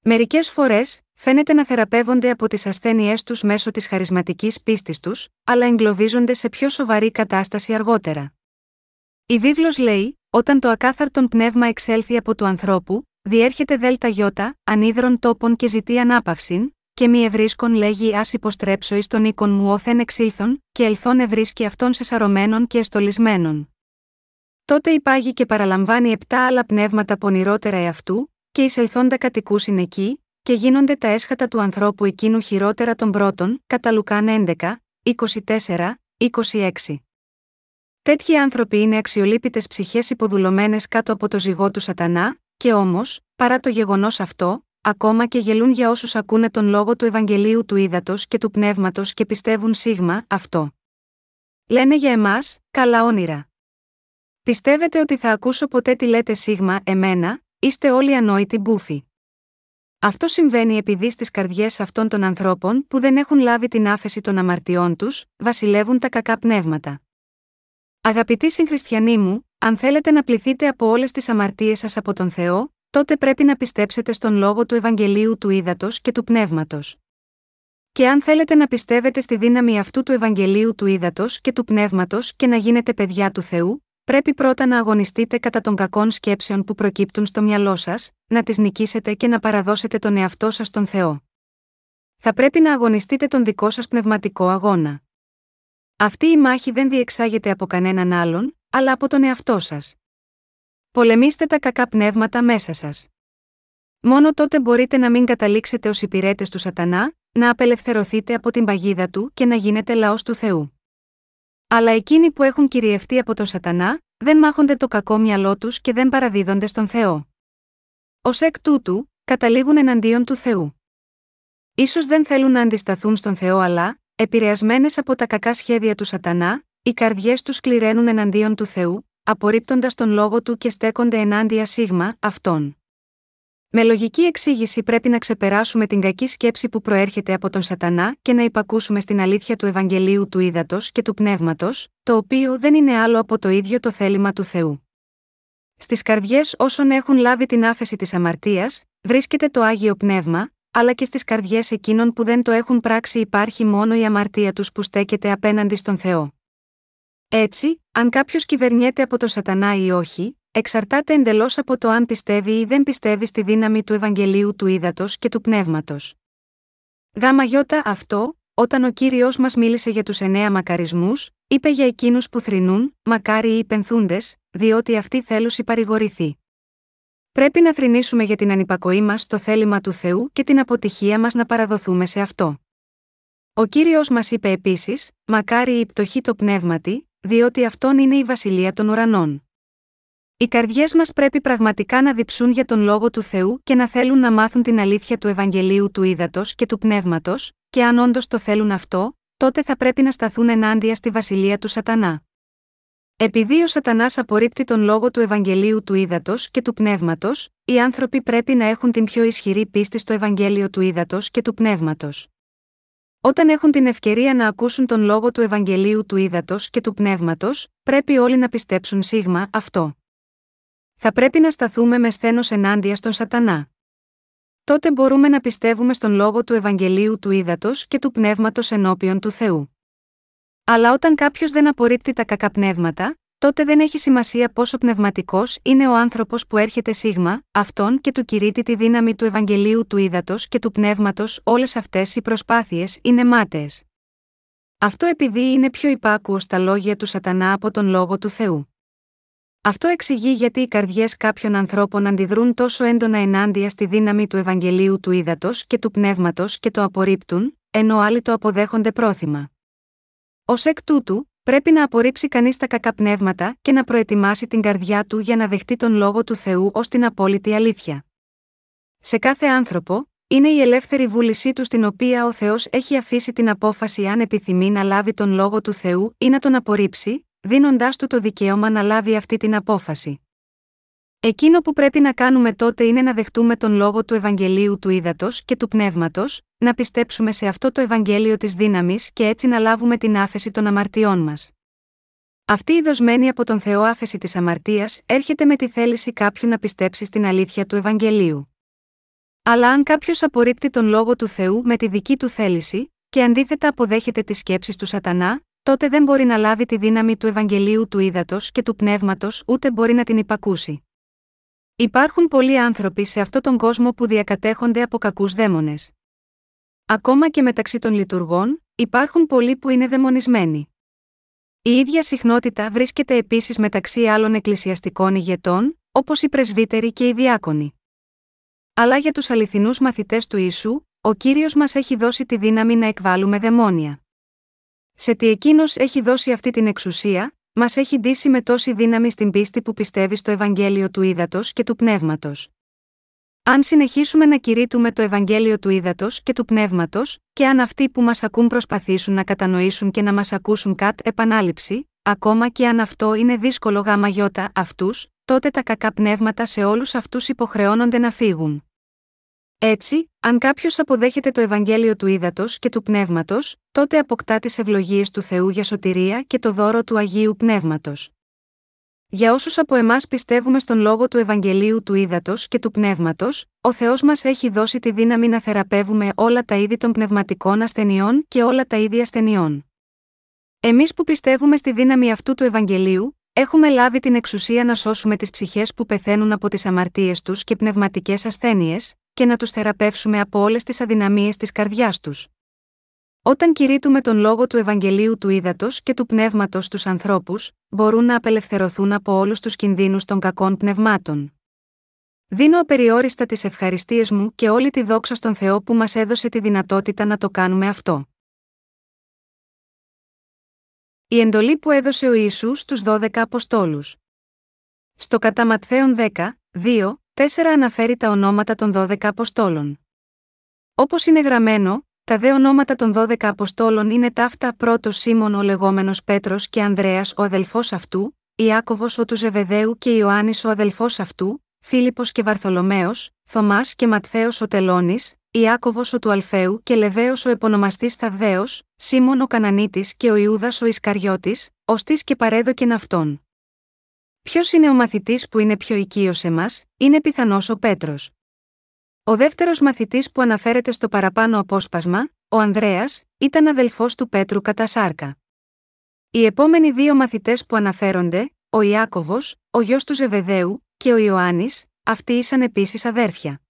Μερικές φορές, φαίνεται να θεραπεύονται από τις ασθένειές τους μέσω της χαρισματικής πίστης τους, αλλά εγκλωβίζονται σε πιο σοβαρή κατάσταση αργότερα. Η βίβλος λέει: Όταν το ακάθαρτον πνεύμα εξέλθει από του ανθρώπου, διέρχεται δέλτα γιώτα, ανίδρων τόπων και ζητεί ανάπαυση, και μη ευρίσκον λέγει ας υποστρέψω εις τον οίκον μου όθεν εξήλθον, και ελθόν ευρίσκει αυτόν σε σαρωμένων και εστολισμένων. Τότε υπάγει και παραλαμβάνει επτά άλλα πνεύματα πονηρότερα εαυτού, και εισελθόντα κατοικούσιν εκεί, και γίνονται τα έσχατα του ανθρώπου εκείνου χειρότερα των πρώτων, κατά Λουκάν 11, 24, 26. Τέτοιοι άνθρωποι είναι αξιολύπητες ψυχές υποδουλωμένες κάτω από το ζυγό του Σατανά, και όμως, παρά το γεγονός αυτό, ακόμα και γελούν για όσους ακούνε τον λόγο του Ευαγγελίου του Ήδατος και του Πνεύματος και πιστεύουν σίγμα αυτό. Λένε για εμάς, καλά όνειρα. Πιστεύετε ότι θα ακούσω ποτέ τι λέτε σίγμα, εμένα, είστε όλοι ανόητοι μπούφοι. Αυτό συμβαίνει επειδή στις καρδιές αυτών των ανθρώπων που δεν έχουν λάβει την άφεση των αμαρτιών τους, βασιλεύουν τα κακά πνεύματα. Αγαπητοί συγχριστιανοί μου, αν θέλετε να πληθείτε από όλες τις αμαρτίες σας από τον Θεό, τότε πρέπει να πιστέψετε στον λόγο του Ευαγγελίου του Ήδατος και του Πνεύματος. Και αν θέλετε να πιστεύετε στη δύναμη αυτού του Ευαγγελίου του Ήδατος και του Πνεύματος και να γίνετε παιδιά του Θεού, πρέπει πρώτα να αγωνιστείτε κατά των κακών σκέψεων που προκύπτουν στο μυαλό σας, να τις νικήσετε και να παραδώσετε τον εαυτό σας στον Θεό. Θα πρέπει να αγωνιστείτε τον δικό σας πνευματικό αγώνα. Αυτή η μάχη δεν διεξάγεται από κανέναν άλλον, αλλά από τον εαυτό σας. Πολεμήστε τα κακά πνεύματα μέσα σας. Μόνο τότε μπορείτε να μην καταλήξετε ως υπηρέτες του Σατανά, να απελευθερωθείτε από την παγίδα του και να γίνετε λαός του Θεού. Αλλά εκείνοι που έχουν κυριευτεί από τον Σατανά, δεν μάχονται το κακό μυαλό τους και δεν παραδίδονται στον Θεό. Ω εκ τούτου, καταλήγουν εναντίον του Θεού. σω δεν θέλουν να αντισταθούν στον Θεό, αλλά, επηρεασμένες από τα κακά σχέδια του Σατανά, οι καρδιές τους κληραίνουν εναντίον του Θεού, απορρίπτοντας τον λόγο του και στέκονται ενάντια σίγμα, αυτόν. Με λογική εξήγηση πρέπει να ξεπεράσουμε την κακή σκέψη που προέρχεται από τον Σατανά και να υπακούσουμε στην αλήθεια του Ευαγγελίου του Ήδατος και του Πνεύματος, το οποίο δεν είναι άλλο από το ίδιο το θέλημα του Θεού. Στις καρδιές όσων έχουν λάβει την άφεση της αμαρτίας, βρίσκεται το άγιο πνεύμα, αλλά και στις καρδιές εκείνων που δεν το έχουν πράξει υπάρχει μόνο η αμαρτία τους που στέκεται απέναντι στον Θεό. Έτσι, αν κάποιος κυβερνιέται από το Σατανά ή όχι, εξαρτάται εντελώς από το αν πιστεύει ή δεν πιστεύει στη δύναμη του Ευαγγελίου του Ήδατος και του Πνεύματος. Γάμα γιώτα αυτό, όταν ο κύριος μας μίλησε για τους εννέα μακαρισμούς, είπε για εκείνους που θρυνούν, μακάρι οι υπενθούντες, διότι αυτοί θέλουν παρηγορηθεί. Πρέπει να θρυνήσουμε για την ανυπακοή μας στο θέλημα του Θεού και την αποτυχία μας να παραδοθούμε σε αυτό. Ο κύριος μας είπε επίσης: Μακάρι η πτωχή το πνεύματι, διότι αυτόν είναι η βασιλεία των ουρανών. Οι καρδιές μας πρέπει πραγματικά να διψούν για τον λόγο του Θεού και να θέλουν να μάθουν την αλήθεια του Ευαγγελίου του Ήδατος και του Πνεύματος, και αν όντως το θέλουν αυτό, τότε θα πρέπει να σταθούν ενάντια στη βασιλεία του Σατανά. Επειδή ο Σατανάς απορρίπτει τον λόγο του Ευαγγελίου του Ήδατος και του Πνεύματος, οι άνθρωποι πρέπει να έχουν την πιο ισχυρή πίστη στο Ευαγγέλιο του Ήδατος και του Πνεύματος. Όταν έχουν την ευκαιρία να ακούσουν τον λόγο του Ευαγγελίου του Ήδατος και του Πνεύματος, πρέπει όλοι να πιστέψουν σίγμα αυτό. Θα πρέπει να σταθούμε με σθένος ενάντια στον Σατανά. Τότε μπορούμε να πιστεύουμε στον λόγο του Ευαγγελίου του Ήδατος και του Πνεύματος ενώπιον του Θεού. Αλλά όταν κάποιος δεν απορρίπτει τα κακά πνεύματα, τότε δεν έχει σημασία πόσο πνευματικός είναι ο άνθρωπος που έρχεται σίγμα, αυτόν και του κηρύττει τη δύναμη του Ευαγγελίου του Ήδατος και του Πνεύματος, όλες αυτές οι προσπάθειες είναι μάταιες. Αυτό επειδή είναι πιο υπάκουο στα λόγια του Σατανά από τον λόγο του Θεού. Αυτό εξηγεί γιατί οι καρδιές κάποιων ανθρώπων αντιδρούν τόσο έντονα ενάντια στη δύναμη του Ευαγγελίου του Ήδατος και του Πνεύματος και το απορρίπτουν, ενώ άλλοι το αποδέχονται πρόθυμα. Ω εκ τούτου, πρέπει να απορρίψει κανείς τα κακά πνεύματα και να προετοιμάσει την καρδιά του για να δεχτεί τον λόγο του Θεού ως την απόλυτη αλήθεια. Σε κάθε άνθρωπο, είναι η ελεύθερη βούλησή του στην οποία ο Θεός έχει αφήσει την απόφαση αν επιθυμεί να λάβει τον λόγο του Θεού ή να τον απορρίψει, δίνοντάς του το δικαίωμα να λάβει αυτή την απόφαση. Εκείνο που πρέπει να κάνουμε τότε είναι να δεχτούμε τον λόγο του Ευαγγελίου του Ήδατος και του Πνεύματος, να πιστέψουμε σε αυτό το Ευαγγέλιο της δύναμης και έτσι να λάβουμε την άφεση των αμαρτιών μας. Αυτή η δοσμένη από τον Θεό άφεση της αμαρτίας έρχεται με τη θέληση κάποιου να πιστέψει στην αλήθεια του Ευαγγελίου. Αλλά αν κάποιος απορρίπτει τον λόγο του Θεού με τη δική του θέληση, και αντίθετα αποδέχεται τις σκέψεις του Σατανά, τότε δεν μπορεί να λάβει τη δύναμη του Ευαγγελίου του Ήδατος και του Πνεύματος ούτε μπορεί να την υπακούσει. Υπάρχουν πολλοί άνθρωποι σε αυτόν τον κόσμο που διακατέχονται από κακούς δαίμονες. Ακόμα και μεταξύ των λειτουργών, υπάρχουν πολλοί που είναι δαιμονισμένοι. Η ίδια συχνότητα βρίσκεται επίσης μεταξύ άλλων εκκλησιαστικών ηγετών, όπως οι πρεσβύτεροι και οι διάκονοι. Αλλά για τους αληθινούς μαθητές του Ιησού, ο κύριος μας έχει δώσει τη δύναμη να εκβάλουμε δαιμόνια. Σε τι εκείνος έχει δώσει αυτή την εξουσία, μας έχει ντύσει με τόση δύναμη στην πίστη που πιστεύει στο Ευαγγέλιο του Ήδατος και του Πνεύματος. Αν συνεχίσουμε να κηρύττουμε το Ευαγγέλιο του Ήδατος και του Πνεύματος, και αν αυτοί που μας ακούν προσπαθήσουν να κατανοήσουν και να μας ακούσουν κατ' επανάληψη, ακόμα και αν αυτό είναι δύσκολο γάμα γιώτα αυτούς, τότε τα κακά πνεύματα σε όλους αυτούς υποχρεώνονται να φύγουν. Έτσι, αν κάποιος αποδέχεται το Ευαγγέλιο του Ήδατος και του Πνεύματος, τότε αποκτά τις ευλογίες του Θεού για σωτηρία και το δώρο του Αγίου Πνεύματος. Για όσους από εμάς πιστεύουμε στον λόγο του Ευαγγελίου του Ήδατος και του Πνεύματος, ο Θεός μας έχει δώσει τη δύναμη να θεραπεύουμε όλα τα είδη των πνευματικών ασθενειών και όλα τα είδη ασθενειών. Εμείς που πιστεύουμε στη δύναμη αυτού του Ευαγγελίου, έχουμε λάβει την εξουσία να σώσουμε τις ψυχές που πεθαίνουν από τις αμαρτίες τους και πνευματικές ασθένειες, και να τους θεραπεύσουμε από όλες τις αδυναμίες της καρδιάς τους. Όταν κηρύττουμε τον λόγο του Ευαγγελίου του Ήδατος και του Πνεύματος στους ανθρώπους, μπορούν να απελευθερωθούν από όλους τους κινδύνους των κακών πνευμάτων. Δίνω απεριόριστα τις ευχαριστίες μου και όλη τη δόξα στον Θεό που μας έδωσε τη δυνατότητα να το κάνουμε αυτό. Η εντολή που έδωσε ο Ιησούς στους 12 Αποστόλους. Στο κατά Ματθαίον 10, 2, 4 αναφέρει τα ονόματα των 12 Αποστόλων. Όπως είναι γραμμένο, τα δε ονόματα των 12 Αποστόλων είναι ταύτα πρώτος Σίμων ο λεγόμενος Πέτρος και Ανδρέας ο αδελφός αυτού, Ιάκωβος ο του Ζεβεδαίου και Ιωάννης ο αδελφός αυτού, Φίλιππος και Βαρθολομαίο, Θωμάς και Ματθαίος ο Τελώνης, Ιάκωβος ο του Αλφαίου και Λεβαίος ο επωνομαστής Θαδδαίο, Σίμων ο Κανανίτης και ο Ιούδας ο Ισκαριώτης, ωστή και παρέδοκεν αυτόν. Ποιος είναι ο μαθητής που είναι πιο οικείος σε μα, είναι πιθανός ο Πέτρος. Ο δεύτερος μαθητής που αναφέρεται στο παραπάνω απόσπασμα, ο Ανδρέας, ήταν αδελφός του Πέτρου κατά σάρκα. Οι επόμενοι δύο μαθητές που αναφέρονται, ο Ιάκωβος, ο γιος του Ζεβεδαίου, και ο Ιωάννης, αυτοί ήσαν επίσης αδέρφια.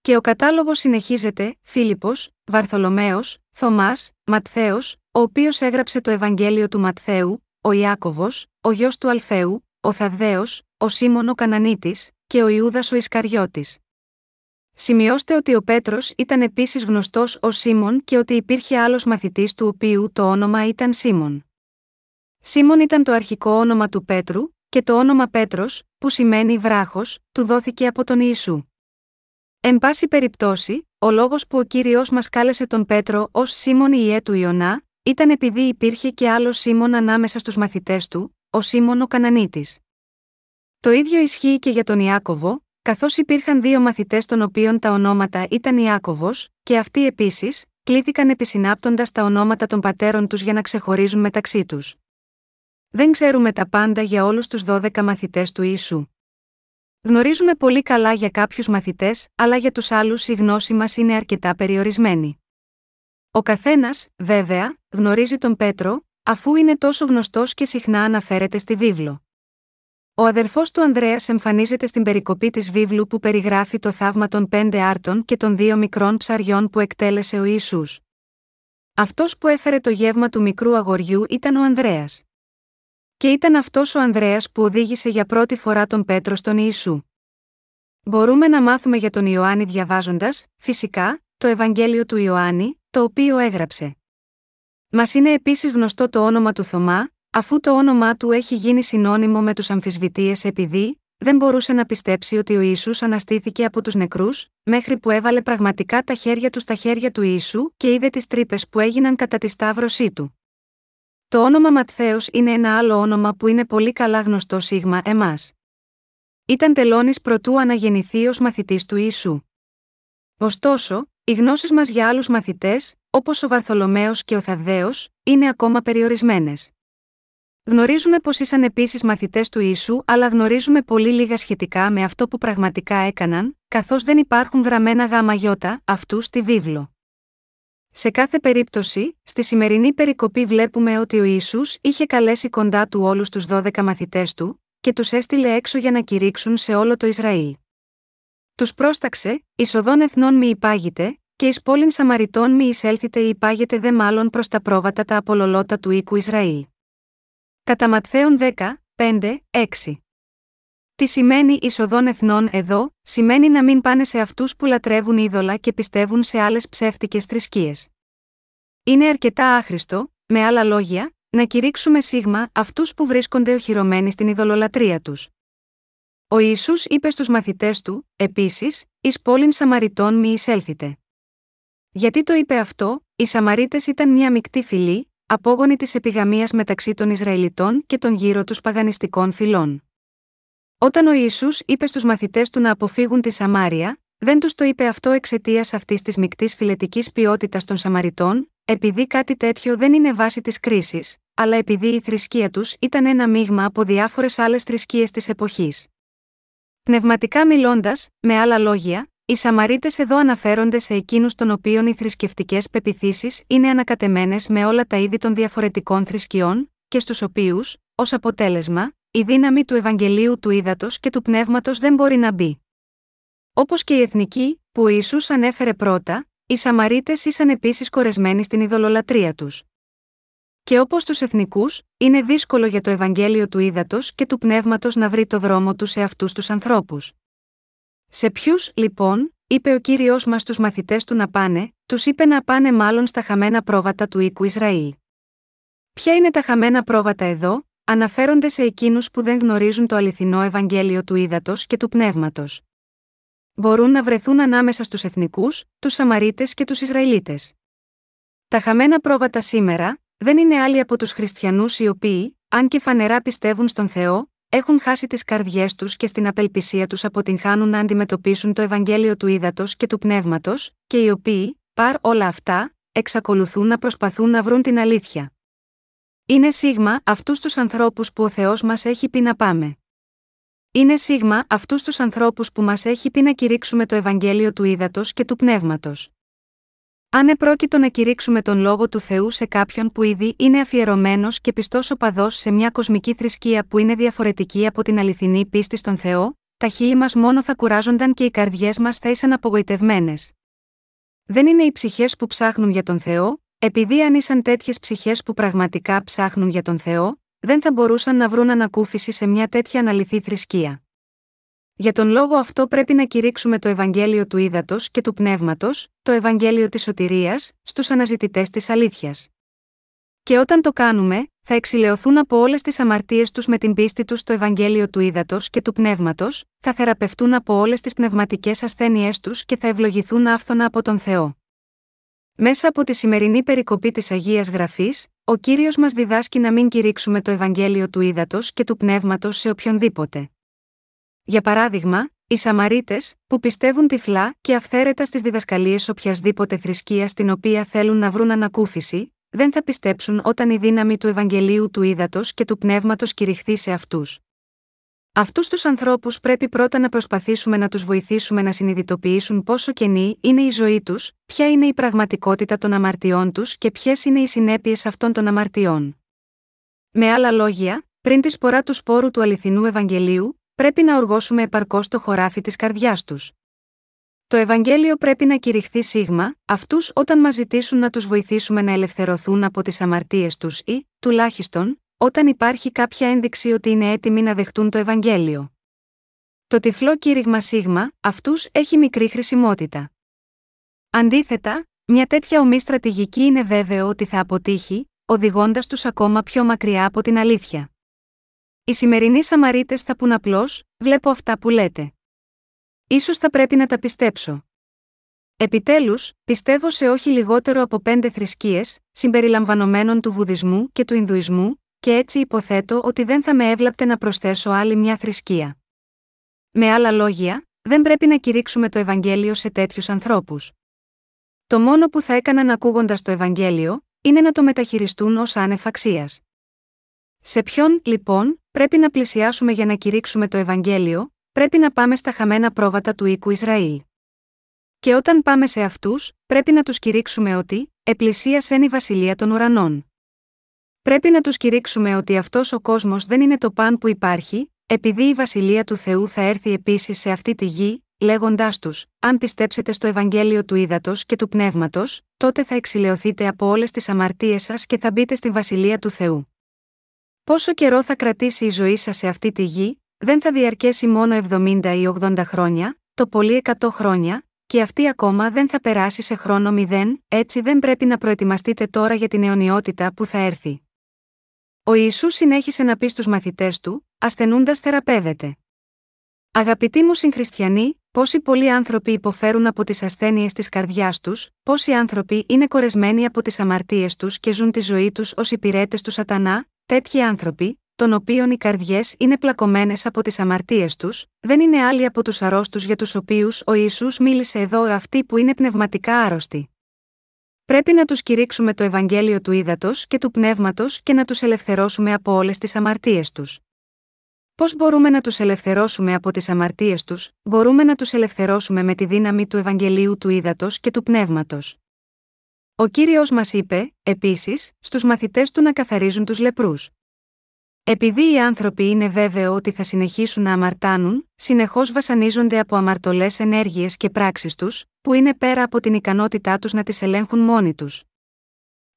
Και ο κατάλογος συνεχίζεται: Φίλιππος, Βαρθολομαίος, Θωμάς, Ματθαίος, ο οποίος έγραψε το Ευαγγέλιο του Ματθαίου, ο Ιάκωβος, ο γιος του Αλφαίου, ο Θαδδαίο, ο Σίμων ο Κανανίτης, και ο Ιούδας ο Ισκαριώτης. Σημειώστε ότι ο Πέτρος ήταν επίσης γνωστός ως Σίμων και ότι υπήρχε άλλος μαθητής του οποίου το όνομα ήταν Σίμων. Σίμων ήταν το αρχικό όνομα του Πέτρου, και το όνομα Πέτρος, που σημαίνει βράχος, του δόθηκε από τον Ιησού. Εν πάση περιπτώσει, ο λόγος που ο κύριος μας κάλεσε τον Πέτρο ως Σίμων Ιε του Ιωνά, ήταν επειδή υπήρχε και άλλος Σίμων ανάμεσα στους μαθητές του, ο Σίμων ο Κανανίτης. Το ίδιο ισχύει και για τον Ιάκωβο, καθώς υπήρχαν δύο μαθητές των οποίων τα ονόματα ήταν Ιάκωβος, και αυτοί επίσης, κλήθηκαν επισυνάπτοντας τα ονόματα των πατέρων τους για να ξεχωρίζουν μεταξύ τους. Δεν ξέρουμε τα πάντα για όλους τους 12 μαθητές του Ιησού. Γνωρίζουμε πολύ καλά για κάποιους μαθητές, αλλά για τους άλλους η γνώση μας είναι αρκετά περιορισμένη. Ο καθένας, βέβαια, γνωρίζει τον Πέτρο, αφού είναι τόσο γνωστός και συχνά αναφέρεται στη βίβλο. Ο αδερφός του Ανδρέας εμφανίζεται στην περικοπή της βίβλου που περιγράφει το θαύμα των πέντε άρτων και των δύο μικρών ψαριών που εκτέλεσε ο Ισού. Αυτός που έφερε το γεύμα του μικρού αγοριού ήταν ο Ανδρέας. Και ήταν αυτός ο Ανδρέας που οδήγησε για πρώτη φορά τον Πέτρο στον Ιησού. Μπορούμε να μάθουμε για τον Ιωάννη διαβάζοντας, φυσικά, το Ευαγγέλιο του Ιωάννη, το οποίο έγραψε. Μας είναι επίσης γνωστό το όνομα του Θωμά, αφού το όνομά του έχει γίνει συνώνυμο με τους αμφισβητείε επειδή δεν μπορούσε να πιστέψει ότι ο Ισού αναστήθηκε από τους νεκρούς, μέχρι που έβαλε πραγματικά τα χέρια του στα χέρια του Ιησού και είδε τις τρύπες που έγιναν κατά τη σταύρωσή του. Το όνομα Ματθαίος είναι ένα άλλο όνομα που είναι πολύ καλά γνωστό σίγμα εμάς. Ήταν τελώνης προτού αναγεννηθεί ως μαθητής του Ιησού. Ωστόσο, οι γνώσεις μας για άλλους μαθητές, όπως ο Βαρθολομαίο και ο Θαδαίο, είναι ακόμα περιορισμένες. Γνωρίζουμε πως ήσαν επίσης μαθητές του Ιησού, αλλά γνωρίζουμε πολύ λίγα σχετικά με αυτό που πραγματικά έκαναν, καθώς δεν υπάρχουν γραμμένα γάμα γιώτα αυτού στη βίβλο. Σε κάθε περίπτωση, στη σημερινή περικοπή βλέπουμε ότι ο Ισού είχε καλέσει κοντά του όλους τους 12 μαθητές του, και τους έστειλε έξω για να κηρύξουν σε όλο το Ισραήλ. Τους πρόσταξε, εισοδών εθνών μη υπάγειτε, και εις πόλην Σαμαριτών μη εισέλθετε ή υπάγεται δε μάλλον προς τα πρόβατα τα απολολότα του οίκου Ισραήλ. Κατά Ματθαίων 10, 5, 6. Τι σημαίνει εισοδών εθνών εδώ, σημαίνει να μην πάνε σε αυτούς που λατρεύουν είδωλα και πιστεύουν σε άλλες ψεύτικες θρησκείες. Είναι αρκετά άχρηστο, με άλλα λόγια, να κηρύξουμε σίγμα αυτούς που βρίσκονται οχυρωμένοι στην ειδωλολατρεία τους. Ο Ισού είπε στους μαθητές του, επίσης, εις πόλην Σαμαριτών μη εισέλθετε. Γιατί το είπε αυτό, οι Σαμαρίτες ήταν μια μεικτή φυλή, απόγονη της επιγαμίας μεταξύ των Ισραηλιτών και των γύρω τους παγανιστικών φυλών. Όταν ο Ισού είπε στους μαθητές του να αποφύγουν τη Σαμάρια, δεν τους το είπε αυτό εξαιτίας αυτής της μεικτής φιλετικής ποιότητας των Σαμαριτών, επειδή κάτι τέτοιο δεν είναι βάση της κρίσης, αλλά επειδή η θρησκεία τους ήταν ένα μείγμα από διάφορες άλλες θρησκείες της εποχής. Πνευματικά μιλώντας, με άλλα λόγια, οι Σαμαρίτες εδώ αναφέρονται σε εκείνους των οποίων οι θρησκευτικές πεπιθήσεις είναι ανακατεμένες με όλα τα είδη των διαφορετικών θρησκειών, και στους οποίους, ως αποτέλεσμα, η δύναμη του Ευαγγελίου του Ήδατος και του Πνεύματος δεν μπορεί να μπει. Όπως και οι εθνικοί, που ο Ιησούς ανέφερε πρώτα, οι Σαμαρίτες ήσαν επίσης κορεσμένοι στην ειδωλολατρεία τους. Και όπως τους εθνικούς, είναι δύσκολο για το Ευαγγέλιο του Ήδατος και του Πνεύματος να βρει το δρόμο του σε αυτούς τους ανθρώπους. Σε ποιους, λοιπόν, είπε ο κύριος μας στους μαθητές του να πάνε, τους είπε να πάνε μάλλον στα χαμένα πρόβατα του οίκου Ισραήλ. Ποια είναι τα χαμένα πρόβατα εδώ, αναφέρονται σε εκείνους που δεν γνωρίζουν το αληθινό Ευαγγέλιο του ύδατο και του πνεύματος. Μπορούν να βρεθούν ανάμεσα στους εθνικούς, τους Σαμαρίτες και τους Ισραηλίτες. Τα χαμένα πρόβατα σήμερα, δεν είναι άλλοι από τους χριστιανούς οι οποίοι, αν και φανερά πιστεύουν στον Θεό, έχουν χάσει τις καρδιές τους και στην απελπισία τους αποτυγχάνουν να αντιμετωπίσουν το Ευαγγέλιο του ύδατο και του πνεύματος, και οι οποίοι, παρ όλα αυτά, εξακολουθούν να προσπαθούν να βρουν την αλήθεια. Είναι σίγμα αυτούς τους ανθρώπους που ο Θεός μας έχει πει να πάμε. Είναι σίγμα αυτούς τους ανθρώπους που μας έχει πει να κηρύξουμε το Ευαγγέλιο του ύδατο και του πνεύματος. Αν επρόκειτο να κηρύξουμε τον λόγο του Θεού σε κάποιον που ήδη είναι αφιερωμένος και πιστός οπαδός σε μια κοσμική θρησκεία που είναι διαφορετική από την αληθινή πίστη στον Θεό, τα χείλη μας μόνο θα κουράζονταν και οι καρδιές μας θα ήσαν απογοητευμένες. Δεν είναι οι ψυχές που ψάχνουν για τον Θεό, επειδή αν ήσαν τέτοιες ψυχές που πραγματικά ψάχνουν για τον Θεό, δεν θα μπορούσαν να βρουν ανακούφιση σε μια τέτοια αναλυθή θρησκεία. Για τον λόγο αυτό πρέπει να κηρύξουμε το Ευαγγέλιο του Ήδατος και του Πνεύματος, το Ευαγγέλιο της Σωτηρίας, στους αναζητητές της αλήθειας. Και όταν το κάνουμε, θα εξηλαιωθούν από όλες τις αμαρτίες τους με την πίστη τους στο Ευαγγέλιο του Ήδατος και του Πνεύματος, θα θεραπευτούν από όλες τις πνευματικές ασθένειές τους και θα ευλογηθούν άφθονα από τον Θεό. Μέσα από τη σημερινή περικοπή της Αγίας Γραφής, ο κύριος μας διδάσκει να μην κηρύξουμε το Ευαγγέλιο του ύδατο και του πνεύματος σε οποιονδήποτε. Για παράδειγμα, οι Σαμαρίτες, που πιστεύουν τυφλά και αυθαίρετα στις διδασκαλίες οποιασδήποτε θρησκεία στην οποία θέλουν να βρουν ανακούφιση, δεν θα πιστέψουν όταν η δύναμη του Ευαγγελίου του ύδατο και του πνεύματος κηρυχθεί σε αυτούς. Αυτούς τους ανθρώπους πρέπει πρώτα να προσπαθήσουμε να τους βοηθήσουμε να συνειδητοποιήσουν πόσο κενή είναι η ζωή τους, ποια είναι η πραγματικότητα των αμαρτιών τους και ποιες είναι οι συνέπειες αυτών των αμαρτιών. Με άλλα λόγια, πριν τη σπορά του σπόρου του αληθινού Ευαγγελίου, πρέπει να οργώσουμε επαρκώς το χωράφι της καρδιάς τους. Το Ευαγγέλιο πρέπει να κηρυχθεί σίγμα, αυτούς όταν μας ζητήσουν να τους βοηθήσουμε να ελευθερωθούν από τις αμαρτίες τους ή, τουλάχιστον, όταν υπάρχει κάποια ένδειξη ότι είναι έτοιμοι να δεχτούν το Ευαγγέλιο. Το τυφλό κήρυγμα σίγμα, αυτούς έχει μικρή χρησιμότητα. Αντίθετα, μια τέτοια ομή στρατηγική είναι βέβαιο ότι θα αποτύχει, οδηγώντας τους ακόμα πιο μακριά από την αλήθεια. Οι σημερινοί Σαμαρίτες θα πούν απλώς: Βλέπω αυτά που λέτε. σω θα πρέπει να τα πιστέψω. Επιτέλους, πιστεύω σε όχι λιγότερο από πέντε θρησκείες, συμπεριλαμβανομένων του Βουδισμού και του Ινδουισμού, και έτσι υποθέτω ότι δεν θα με έβλαπτε να προσθέσω άλλη μια θρησκεία. Με άλλα λόγια, δεν πρέπει να κηρύξουμε το Ευαγγέλιο σε τέτοιους ανθρώπους. Το μόνο που θα έκαναν ακούγοντας το Ευαγγέλιο, είναι να το μεταχειριστούν ως άνευ αξίας. Σε ποιον, λοιπόν, πρέπει να πλησιάσουμε για να κηρύξουμε το Ευαγγέλιο, πρέπει να πάμε στα χαμένα πρόβατα του οίκου Ισραήλ. Και όταν πάμε σε αυτούς, πρέπει να τους κηρύξουμε ότι, επλησίασεν η βασιλεία των ουρανών. Πρέπει να τους κηρύξουμε ότι αυτός ο κόσμος δεν είναι το παν που υπάρχει, επειδή η βασιλεία του Θεού θα έρθει επίσης σε αυτή τη γη, λέγοντάς τους: Αν πιστέψετε στο Ευαγγέλιο του Ήδατος και του Πνεύματος, τότε θα εξηλαιωθείτε από όλες τις αμαρτίες σας και θα μπείτε στη βασιλεία του Θεού. Πόσο καιρό θα κρατήσει η ζωή σας σε αυτή τη γη, δεν θα διαρκέσει μόνο 70 ή 80 χρόνια, το πολύ 100 χρόνια, και αυτή ακόμα δεν θα περάσει σε χρόνο μηδέν, έτσι δεν πρέπει να προετοιμαστείτε τώρα για την αιωνιότητα που θα έρθει. Ο Ιησούς συνέχισε να πει στους μαθητές του: Ασθενούντας θεραπεύεται. Αγαπητοί μου συγχριστιανοί, πόσοι πολλοί άνθρωποι υποφέρουν από τις ασθένειες της καρδιάς τους, πόσοι άνθρωποι είναι κορεσμένοι από τις αμαρτίες τους και ζουν τη ζωή τους ως υπηρέτες του Σατανά, τέτοιοι άνθρωποι, των οποίων οι καρδιές είναι πλακωμένες από τις αμαρτίες τους, δεν είναι άλλοι από τους αρρώστους για τους οποίους ο Ιησούς μίλησε εδώ αυτοί που είναι πνευματικά άρρωστοι. Πρέπει να τους κηρύξουμε το Ευαγγέλιο του ύδατο και του πνεύματος και να τους ελευθερώσουμε από όλες τις αμαρτίες τους. Πώς μπορούμε να τους ελευθερώσουμε από τις αμαρτίες τους, μπορούμε να τους ελευθερώσουμε με τη δύναμη του Ευαγγελίου του ύδατο και του πνεύματος. Ο κύριος μας είπε, επίσης, στους μαθητές του να καθαρίζουν τους λεπρούς. Επειδή οι άνθρωποι είναι βέβαιο ότι θα συνεχίσουν να αμαρτάνουν, συνεχώς βασανίζονται από αμαρτωλές ενέργειες και πράξεις τους, που είναι πέρα από την ικανότητά τους να τις ελέγχουν μόνοι τους.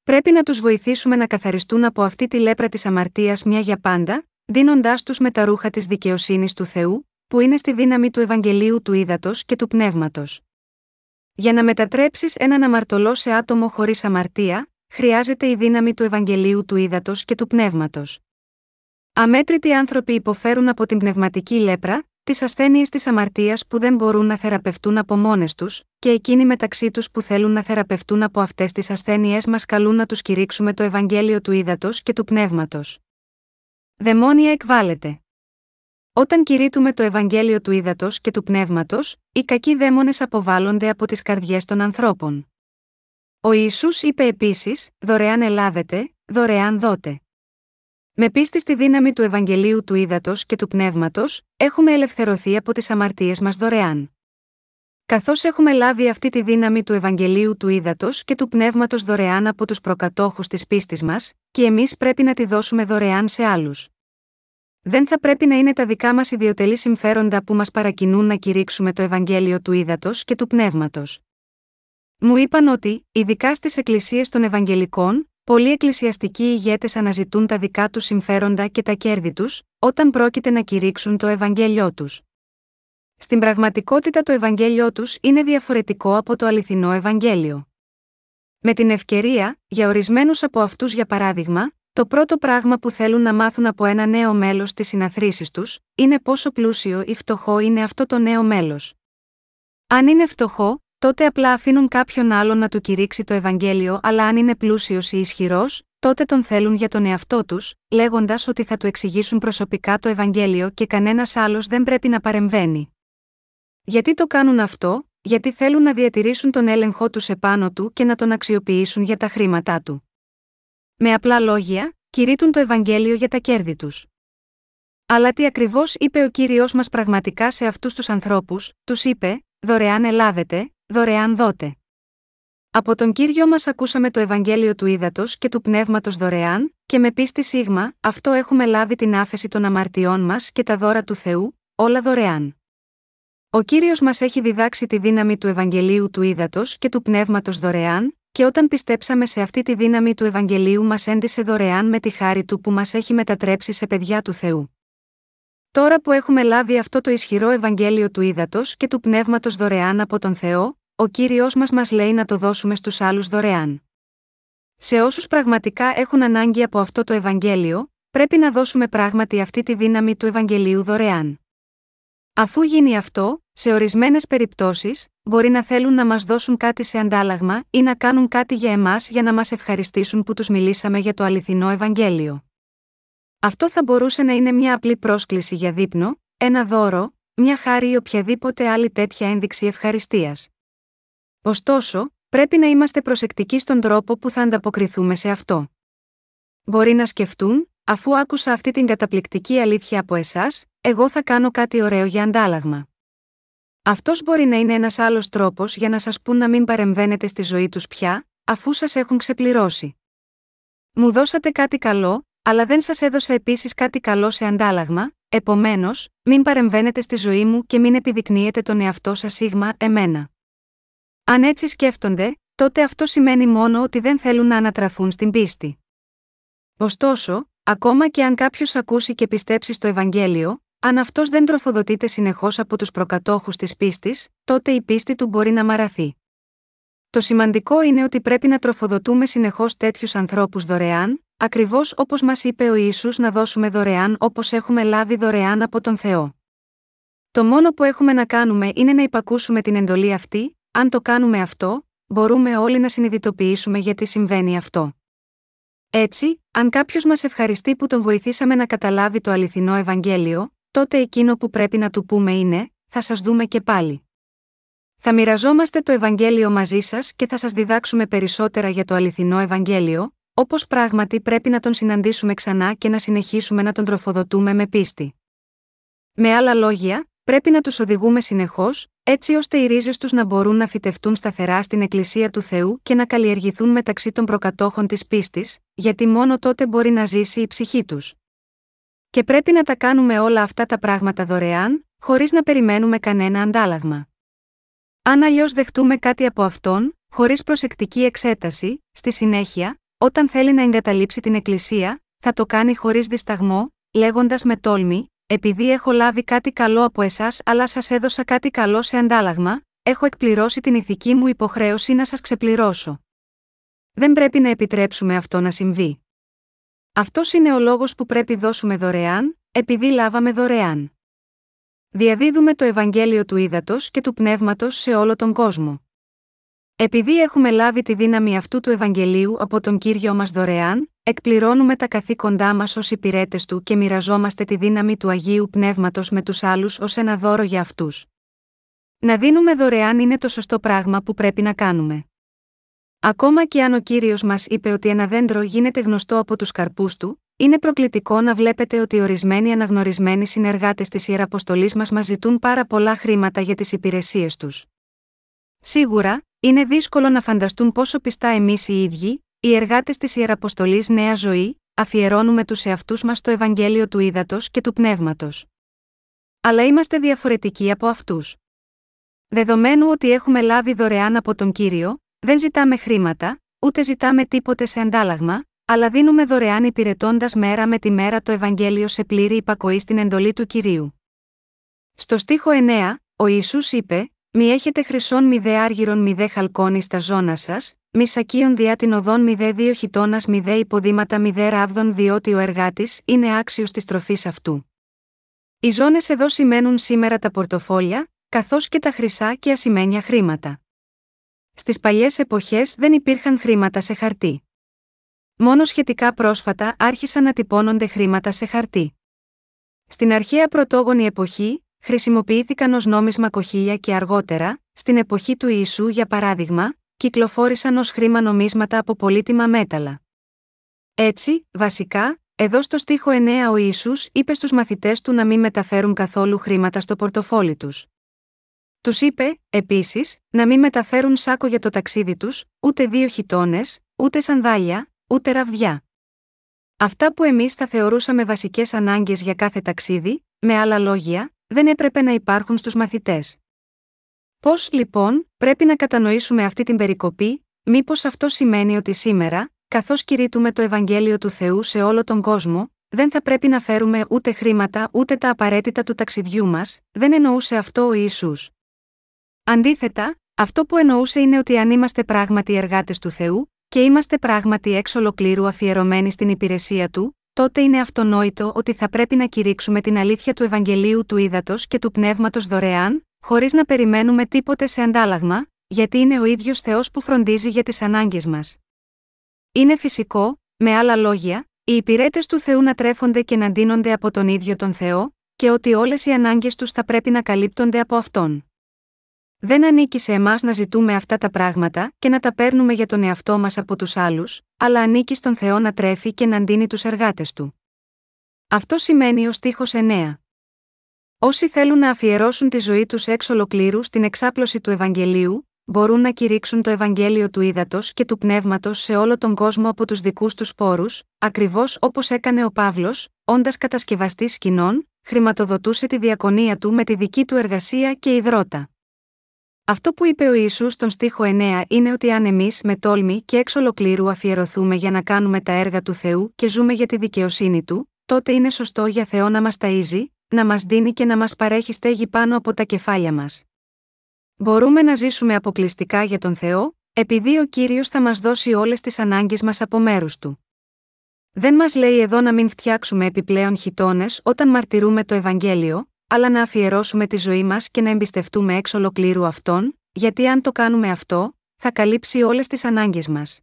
Πρέπει να τους βοηθήσουμε να καθαριστούν από αυτή τη λέπρα της αμαρτίας μια για πάντα, δίνοντάς τους με τα ρούχα της δικαιοσύνης του Θεού, που είναι στη δύναμη του Ευαγγελίου του Ήδατος και του Πνεύματος. Για να μετατρέψεις έναν αμαρτωλό σε άτομο χωρίς αμαρτία, χρειάζεται η δύναμη του Ευαγγελίου του Ήδατος και του Πνεύματος. Αμέτρητοι άνθρωποι υποφέρουν από την πνευματική λέπρα, τις ασθένειες της αμαρτίας που δεν μπορούν να θεραπευτούν από μόνες τους, και εκείνοι μεταξύ τους που θέλουν να θεραπευτούν από αυτές τις ασθένειέ μας καλούν να τους κηρύξουμε το Ευαγγέλιο του Ήδατος και του Πνεύματος. Δαιμόνια εκβάλλεται. Όταν κηρύττουμε το Ευαγγέλιο του Ήδατος και του Πνεύματος, οι κακοί δαίμονες αποβάλλονται από τις καρδιές των ανθρώπων. Ο Ιησούς είπε επίσης: Δωρεάν ελάβετε, δωρεάν δότε. Με πίστη στη δύναμη του Ευαγγελίου του Ήδατος και του Πνεύματος, έχουμε ελευθερωθεί από τις αμαρτίες μας δωρεάν. Καθώς έχουμε λάβει αυτή τη δύναμη του Ευαγγελίου του Ήδατος και του Πνεύματος δωρεάν από τους προκατόχους της πίστης μας, και εμείς πρέπει να τη δώσουμε δωρεάν σε άλλους. Δεν θα πρέπει να είναι τα δικά μας ιδιωτελή συμφέροντα που μας παρακινούν να κηρύξουμε το Ευαγγέλιο του Ήδατος και του Πνεύματος. Μου είπαν ότι, ειδικά στις εκκλησίες των Ευαγγελικών, Πολλοί εκκλησιαστικοί ηγέτες αναζητούν τα δικά τους συμφέροντα και τα κέρδη τους, όταν πρόκειται να κηρύξουν το Ευαγγέλιο τους. Στην πραγματικότητα το Ευαγγέλιο τους είναι διαφορετικό από το αληθινό Ευαγγέλιο. Με την ευκαιρία, για ορισμένους από αυτούς για παράδειγμα, το πρώτο πράγμα που θέλουν να μάθουν από ένα νέο μέλος στις συναθρήσεις τους, είναι πόσο πλούσιο ή φτωχό είναι αυτό το νέο μέλος. Αν είναι φτωχό, τότε απλά αφήνουν κάποιον άλλον να του κηρύξει το Ευαγγέλιο, αλλά αν είναι πλούσιος ή ισχυρός, τότε τον θέλουν για τον εαυτό τους, λέγοντας ότι θα του εξηγήσουν προσωπικά το Ευαγγέλιο και κανένας άλλος δεν πρέπει να παρεμβαίνει. Γιατί το κάνουν αυτό, γιατί θέλουν να διατηρήσουν τον έλεγχό τους επάνω του και να τον αξιοποιήσουν για τα χρήματά του. Με απλά λόγια, κηρύττουν το Ευαγγέλιο για τα κέρδη τους. Αλλά τι ακριβώς είπε ο κύριος μας πραγματικά σε αυτούς τους ανθρώπους, τους είπε: Δωρεάν ελάβετε, δωρεάν δότε. Από τον κύριο μας ακούσαμε το Ευαγγέλιο του Ήδατος και του Πνεύματος δωρεάν, και με πίστη σίγμα, αυτό έχουμε λάβει την άφεση των αμαρτιών μας και τα δώρα του Θεού, όλα δωρεάν. Ο κύριος μας έχει διδάξει τη δύναμη του Ευαγγελίου του Ήδατος και του Πνεύματος δωρεάν, και όταν πιστέψαμε σε αυτή τη δύναμη του Ευαγγελίου μας έντισε δωρεάν με τη χάρη του που μας έχει μετατρέψει σε παιδιά του Θεού. Τώρα που έχουμε λάβει αυτό το ισχυρό Ευαγγέλιο του ύδατο και του πνεύματος δωρεάν από τον Θεό, ο κύριος μας μας λέει να το δώσουμε στους άλλους δωρεάν. Σε όσους πραγματικά έχουν ανάγκη από αυτό το Ευαγγέλιο, πρέπει να δώσουμε πράγματι αυτή τη δύναμη του Ευαγγελίου δωρεάν. Αφού γίνει αυτό, σε ορισμένες περιπτώσεις, μπορεί να θέλουν να μας δώσουν κάτι σε αντάλλαγμα ή να κάνουν κάτι για εμάς για να μας ευχαριστήσουν που τους μιλήσαμε για το αληθινό Ευαγγέλιο. Αυτό θα μπορούσε να είναι μια απλή πρόσκληση για δείπνο, ένα δώρο, μια χάρη ή οποιαδήποτε άλλη τέτοια ένδειξη ευχαριστίας. Ωστόσο, πρέπει να είμαστε προσεκτικοί στον τρόπο που θα ανταποκριθούμε σε αυτό. Μπορεί να σκεφτούν, αφού άκουσα αυτή την καταπληκτική αλήθεια από εσάς, εγώ θα κάνω κάτι ωραίο για αντάλλαγμα. Αυτός μπορεί να είναι ένας άλλος τρόπος για να σας πούν να μην παρεμβαίνετε στη ζωή τους πια, αφού σας έχουν ξεπληρώσει. Μου δώσατε κάτι καλό, αλλά δεν σας έδωσα επίσης κάτι καλό σε αντάλλαγμα, επομένως, μην παρεμβαίνετε στη ζωή μου και μην επιδεικνύετε τον εαυτό σας σίγμα εμένα. Αν έτσι σκέφτονται, τότε αυτό σημαίνει μόνο ότι δεν θέλουν να ανατραφούν στην πίστη. Ωστόσο, ακόμα και αν κάποιος ακούσει και πιστέψει στο Ευαγγέλιο, αν αυτός δεν τροφοδοτείται συνεχώς από τους προκατόχους της πίστης, τότε η πίστη του μπορεί να μαραθεί. Το σημαντικό είναι ότι πρέπει να τροφοδοτούμε συνεχώς τέτοιους ανθρώπους δωρεάν, ακριβώς όπως μας είπε ο Ιησούς να δώσουμε δωρεάν όπως έχουμε λάβει δωρεάν από τον Θεό. Το μόνο που έχουμε να κάνουμε είναι να υπακούσουμε την εντολή αυτή, αν το κάνουμε αυτό, μπορούμε όλοι να συνειδητοποιήσουμε γιατί συμβαίνει αυτό. Έτσι, αν κάποιος μας ευχαριστεί που τον βοηθήσαμε να καταλάβει το αληθινό Ευαγγέλιο, τότε εκείνο που πρέπει να του πούμε είναι: Θα σας δούμε και πάλι. Θα μοιραζόμαστε το Ευαγγέλιο μαζί σας και θα σας διδάξουμε περισσότερα για το αληθινό Ευαγγέλιο, όπως πράγματι πρέπει να τον συναντήσουμε ξανά και να συνεχίσουμε να τον τροφοδοτούμε με πίστη. Με άλλα λόγια, πρέπει να τους οδηγούμε συνεχώς, έτσι ώστε οι ρίζες τους να μπορούν να φυτευτούν σταθερά στην Εκκλησία του Θεού και να καλλιεργηθούν μεταξύ των προκατόχων της πίστης, γιατί μόνο τότε μπορεί να ζήσει η ψυχή τους. Και πρέπει να τα κάνουμε όλα αυτά τα πράγματα δωρεάν, χωρίς να περιμένουμε κανένα αντάλλαγμα. Αν αλλιώς δεχτούμε κάτι από αυτόν, χωρίς προσεκτική εξέταση, στη συνέχεια, όταν θέλει να εγκαταλείψει την Εκκλησία, θα το κάνει χωρίς δισταγμό, λέγοντας με τόλμη, επειδή έχω λάβει κάτι καλό από εσάς αλλά σας έδωσα κάτι καλό σε αντάλλαγμα, έχω εκπληρώσει την ηθική μου υποχρέωση να σας ξεπληρώσω. Δεν πρέπει να επιτρέψουμε αυτό να συμβεί. Αυτός είναι ο λόγος που πρέπει δώσουμε δωρεάν, επειδή λάβαμε δωρεάν. Διαδίδουμε το Ευαγγέλιο του ύδατο και του πνεύματος σε όλο τον κόσμο. Επειδή έχουμε λάβει τη δύναμη αυτού του Ευαγγελίου από τον κύριο μας δωρεάν, εκπληρώνουμε τα καθήκοντά μας ως υπηρέτες του και μοιραζόμαστε τη δύναμη του Αγίου Πνεύματος με τους άλλους ως ένα δώρο για αυτούς. Να δίνουμε δωρεάν είναι το σωστό πράγμα που πρέπει να κάνουμε. Ακόμα και αν ο κύριος μας είπε ότι ένα δέντρο γίνεται γνωστό από τους καρπούς του, είναι προκλητικό να βλέπετε ότι ορισμένοι αναγνωρισμένοι συνεργάτες της Ιεραποστολή μας μας ζητούν πάρα πολλά χρήματα για τις υπηρεσίες τους. Σίγουρα, είναι δύσκολο να φανταστούν πόσο πιστά εμείς οι ίδιοι, οι εργάτες της Ιεραποστολή Νέα Ζωή, αφιερώνουμε τους εαυτούς μας στο Ευαγγέλιο του Ήδατος και του Πνεύματος. Αλλά είμαστε διαφορετικοί από αυτούς. Δεδομένου ότι έχουμε λάβει δωρεάν από τον κύριο, δεν ζητάμε χρήματα, ούτε ζητάμε τίποτε σε αντάλλαγμα, αλλά δίνουμε δωρεάν υπηρετώντας μέρα με τη μέρα το Ευαγγέλιο σε πλήρη υπακοή στην εντολή του κυρίου. Στο στίχο 9, ο Ιησούς είπε: Μη έχετε χρυσόν μη δε άργυρον μη δε χαλκόνι στα ζώνα σας, μη σακίων διά την οδόν μη δε δύο χιτώνας μη δε υποδήματα μη δε ράβδον διότι ο εργάτης είναι άξιος της τροφής αυτού. Οι ζώνες εδώ σημαίνουν σήμερα τα πορτοφόλια, καθώς και τα χρυσά και ασημένια χρήματα. Στις παλιές εποχές δεν υπήρχαν χρήματα σε χαρτί. Μόνο σχετικά πρόσφατα άρχισαν να τυπώνονται χρήματα σε χαρτί. Στην αρχαία πρωτόγονη εποχή, χρησιμοποιήθηκαν ως νόμισμα κοχύλια και αργότερα, στην εποχή του Ιησού για παράδειγμα, κυκλοφόρησαν ως χρήμα νομίσματα από πολύτιμα μέταλλα. Έτσι, βασικά, εδώ στο στίχο 9 ο Ιησούς είπε στους μαθητές του να μην μεταφέρουν καθόλου χρήματα στο πορτοφόλι τους. Τους είπε, επίσης, να μην μεταφέρουν σάκο για το ταξίδι τους, ούτε δύο χιτώνες, ούτε σανδάλια, ούτε ραβδιά. Αυτά που εμείς θα θεωρούσαμε βασικές ανάγκες για κάθε ταξίδι, με άλλα λόγια, δεν έπρεπε να υπάρχουν στους μαθητές. Πώς, λοιπόν, πρέπει να κατανοήσουμε αυτή την περικοπή, μήπως αυτό σημαίνει ότι σήμερα, καθώς κηρύττουμε το Ευαγγέλιο του Θεού σε όλο τον κόσμο, δεν θα πρέπει να φέρουμε ούτε χρήματα ούτε τα απαραίτητα του ταξιδιού μας, δεν εννοούσε αυτό ο Ισού. Αντίθετα, αυτό που εννοούσε είναι ότι αν είμαστε πράγματι εργάτες του Θεού, και είμαστε πράγματι εξ ολοκλήρου αφιερωμένοι στην υπηρεσία του, τότε είναι αυτονόητο ότι θα πρέπει να κηρύξουμε την αλήθεια του Ευαγγελίου του Ήδατος και του Πνεύματος δωρεάν, χωρίς να περιμένουμε τίποτε σε αντάλλαγμα, γιατί είναι ο ίδιος Θεός που φροντίζει για τις ανάγκες μας. Είναι φυσικό, με άλλα λόγια, οι υπηρέτες του Θεού να τρέφονται και να ντύνονται από τον ίδιο τον Θεό, και ότι όλες οι ανάγκες τους θα πρέπει να καλύπτονται από αυτόν. Δεν ανήκει σε εμάς να ζητούμε αυτά τα πράγματα και να τα παίρνουμε για τον εαυτό μας από τους άλλους, αλλά ανήκει στον Θεό να τρέφει και να ντύνει τους εργάτες του. Αυτό σημαίνει ο στίχος 9. Όσοι θέλουν να αφιερώσουν τη ζωή τους εξ ολοκλήρου στην εξάπλωση του Ευαγγελίου, μπορούν να κηρύξουν το Ευαγγέλιο του ύδατος και του πνεύματος σε όλο τον κόσμο από τους δικούς τους πόρους, ακριβώς όπως έκανε ο Παύλος, όντας κατασκευαστής σκηνών, χρηματοδοτούσε τη διακονία του με τη δική του εργασία και υδρότα. Αυτό που είπε ο Ισού στον στίχο 9 είναι ότι αν εμείς με τόλμη και εξ ολοκλήρου αφιερωθούμε για να κάνουμε τα έργα του Θεού και ζούμε για τη δικαιοσύνη του, τότε είναι σωστό για Θεό να μας ταΐζει, να μας δίνει και να μας παρέχει στέγη πάνω από τα κεφάλια μας. Μπορούμε να ζήσουμε αποκλειστικά για τον Θεό, επειδή ο κύριος θα μας δώσει όλες τις ανάγκες μας από μέρους του. Δεν μας λέει εδώ να μην φτιάξουμε επιπλέον χιτώνες όταν μαρτυρούμε το Ευαγγέλιο, αλλά να αφιερώσουμε τη ζωή μας και να εμπιστευτούμε εξ ολοκλήρου αυτόν, γιατί αν το κάνουμε αυτό, θα καλύψει όλες τις ανάγκες μας.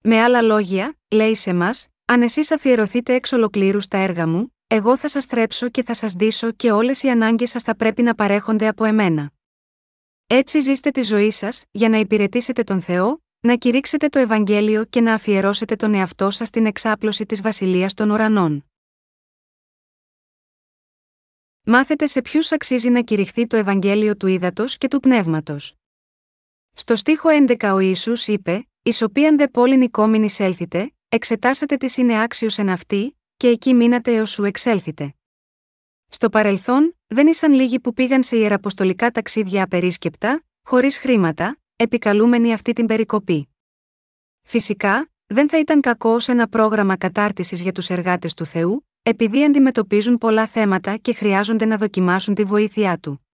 Με άλλα λόγια, λέει σε μας, αν εσείς αφιερωθείτε εξ ολοκλήρου στα έργα μου, εγώ θα σας θρέψω και θα σας δείσω και όλες οι ανάγκες σας θα πρέπει να παρέχονται από εμένα. Έτσι ζήστε τη ζωή σας, για να υπηρετήσετε τον Θεό, να κηρύξετε το Ευαγγέλιο και να αφιερώσετε τον εαυτό σας στην εξάπλωση της Βασιλείας των Ουρανών. Μάθετε σε ποιους αξίζει να κηρυχθεί το Ευαγγέλιο του ύδατο και του πνεύματος. Στο στίχο 11 ο Ιησούς είπε: Εις οποίαν δε πόλην οικόμην εισέλθετε, εξετάσατε τι είναι άξιος εν αυτή, και εκεί μείνατε έως σου εξέλθετε. Στο παρελθόν, δεν ήσαν λίγοι που πήγαν σε ιεραποστολικά ταξίδια απερίσκεπτα, χωρίς χρήματα, επικαλούμενοι αυτή την περικοπή. Φυσικά, δεν θα ήταν κακό ως ένα πρόγραμμα κατάρτισης για τους εργάτες του Θεού, επειδή αντιμετωπίζουν πολλά θέματα και χρειάζονται να δοκιμάσουν τη βοήθειά του.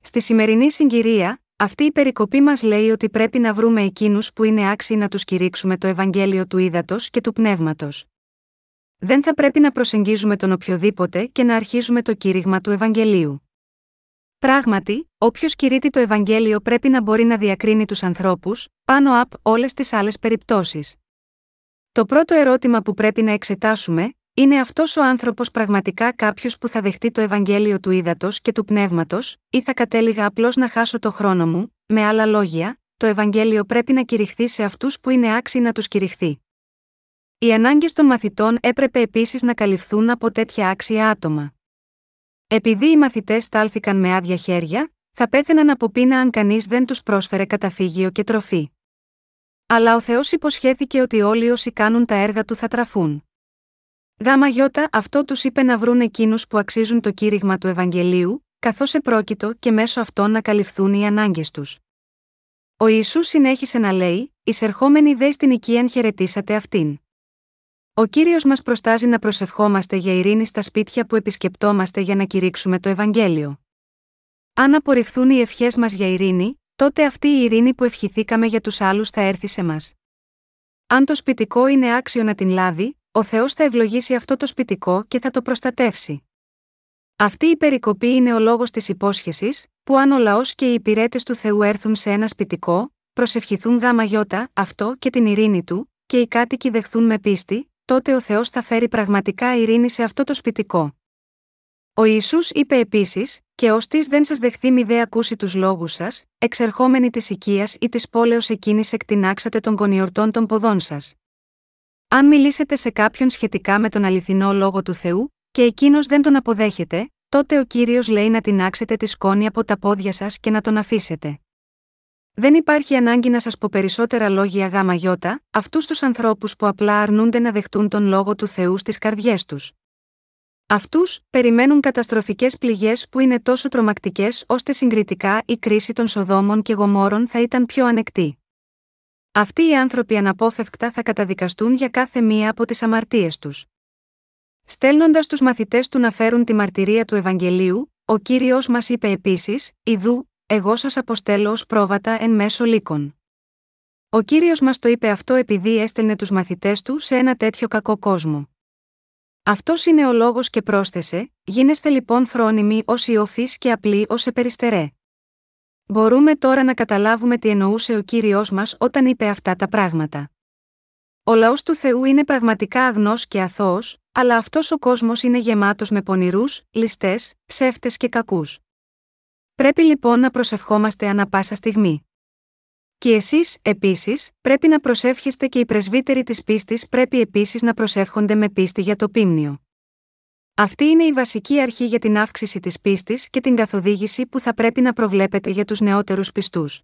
Στη σημερινή συγκυρία, αυτή η περικοπή μας λέει ότι πρέπει να βρούμε εκείνους που είναι άξιοι να τους κηρύξουμε το Ευαγγέλιο του ύδατο και του πνεύματος. Δεν θα πρέπει να προσεγγίζουμε τον οποιοδήποτε και να αρχίζουμε το κήρυγμα του Ευαγγελίου. Πράγματι, όποιος κηρύττει το Ευαγγέλιο πρέπει να μπορεί να διακρίνει τους ανθρώπους, πάνω από όλες τις άλλες περιπτώσεις. Το πρώτο ερώτημα που πρέπει να εξετάσουμε είναι αυτός ο άνθρωπος πραγματικά κάποιος που θα δεχτεί το Ευαγγέλιο του ύδατο και του πνεύματος, ή θα κατέληγα απλώς να χάσω το χρόνο μου, με άλλα λόγια, το Ευαγγέλιο πρέπει να κηρυχθεί σε αυτούς που είναι άξιοι να τους κηρυχθεί. Οι ανάγκες των μαθητών έπρεπε επίσης να καλυφθούν από τέτοια άξια άτομα. Επειδή οι μαθητές στάλθηκαν με άδεια χέρια, θα πέθαιναν από πείνα αν κανείς δεν τους πρόσφερε καταφύγιο και τροφή. Αλλά ο Θεός υποσχέθηκε ότι όλοι όσοι κάνουν τα έργα του θα τραφούν. Γάμα γιώτα αυτό τους είπε να βρουν εκείνους που αξίζουν το κήρυγμα του Ευαγγελίου, καθώς επρόκειτο και μέσω αυτών να καλυφθούν οι ανάγκες τους. Ο Ισού συνέχισε να λέει: Εισερχόμενοι δε στην οικίαν χαιρετήσατε αυτήν. Ο κύριος μας προστάζει να προσευχόμαστε για ειρήνη στα σπίτια που επισκεπτόμαστε για να κηρύξουμε το Ευαγγέλιο. Αν απορριφθούν οι ευχές μας για ειρήνη, τότε αυτή η ειρήνη που ευχηθήκαμε για τους άλλους θα έρθει σε μας. Αν το σπιτικό είναι άξιο να την λάβει, ο Θεός θα ευλογήσει αυτό το σπιτικό και θα το προστατεύσει. Αυτή η περικοπή είναι ο λόγος της υπόσχεσης, που αν ο λαός και οι υπηρέτες του Θεού έρθουν σε ένα σπιτικό, προσευχηθούν γάμα γιώτα, αυτό και την ειρήνη του, και οι κάτοικοι δεχθούν με πίστη, τότε ο Θεός θα φέρει πραγματικά ειρήνη σε αυτό το σπιτικό. Ο Ισού είπε επίσης: Και ως της δεν σας δεχθεί μη δε ακούσει τους λόγους σας, εξερχόμενοι της οικίας ή της πόλεως εκείνης εκτινάξατε των κονιορτών των ποδών σας. Αν μιλήσετε σε κάποιον σχετικά με τον αληθινό λόγο του Θεού, και εκείνος δεν τον αποδέχεται, τότε ο κύριος λέει να τεινάξετε τη σκόνη από τα πόδια σας και να τον αφήσετε. Δεν υπάρχει ανάγκη να σας πω περισσότερα λόγια γάμα γιώτα, αυτούς τους ανθρώπους που απλά αρνούνται να δεχτούν τον λόγο του Θεού στις καρδιές τους. Αυτούς περιμένουν καταστροφικές πληγές που είναι τόσο τρομακτικές ώστε συγκριτικά η κρίση των Σοδόμων και Γομόρων θα ήταν πιο ανεκτή. Αυτοί οι άνθρωποι αναπόφευκτα θα καταδικαστούν για κάθε μία από τις αμαρτίες τους. Στέλνοντας τους μαθητές του να φέρουν τη μαρτυρία του Ευαγγελίου, ο κύριος μας είπε επίσης: Ιδού, εγώ σας αποστέλω ως πρόβατα εν μέσω λύκων. Ο κύριος μας το είπε αυτό επειδή έστελνε τους μαθητές του σε ένα τέτοιο κακό κόσμο. Αυτός είναι ο λόγος και πρόσθεσε: Γίνεστε λοιπόν φρόνιμοι ως ιοφεί και απλοί ως επεριστερέ. Μπορούμε τώρα να καταλάβουμε τι εννοούσε ο κύριος μας όταν είπε αυτά τα πράγματα. Ο λαός του Θεού είναι πραγματικά αγνός και αθώος, αλλά αυτός ο κόσμος είναι γεμάτος με πονηρούς, ληστές, ψεύτες και κακούς. Πρέπει λοιπόν να προσευχόμαστε ανα πάσα στιγμή. Και εσείς, επίσης, πρέπει να προσεύχεστε και οι πρεσβύτεροι της πίστης πρέπει επίσης να προσεύχονται με πίστη για το πίμνιο. Αυτή είναι η βασική αρχή για την αύξηση της πίστης και την καθοδήγηση που θα πρέπει να προβλέπετε για τους νεότερους πιστούς.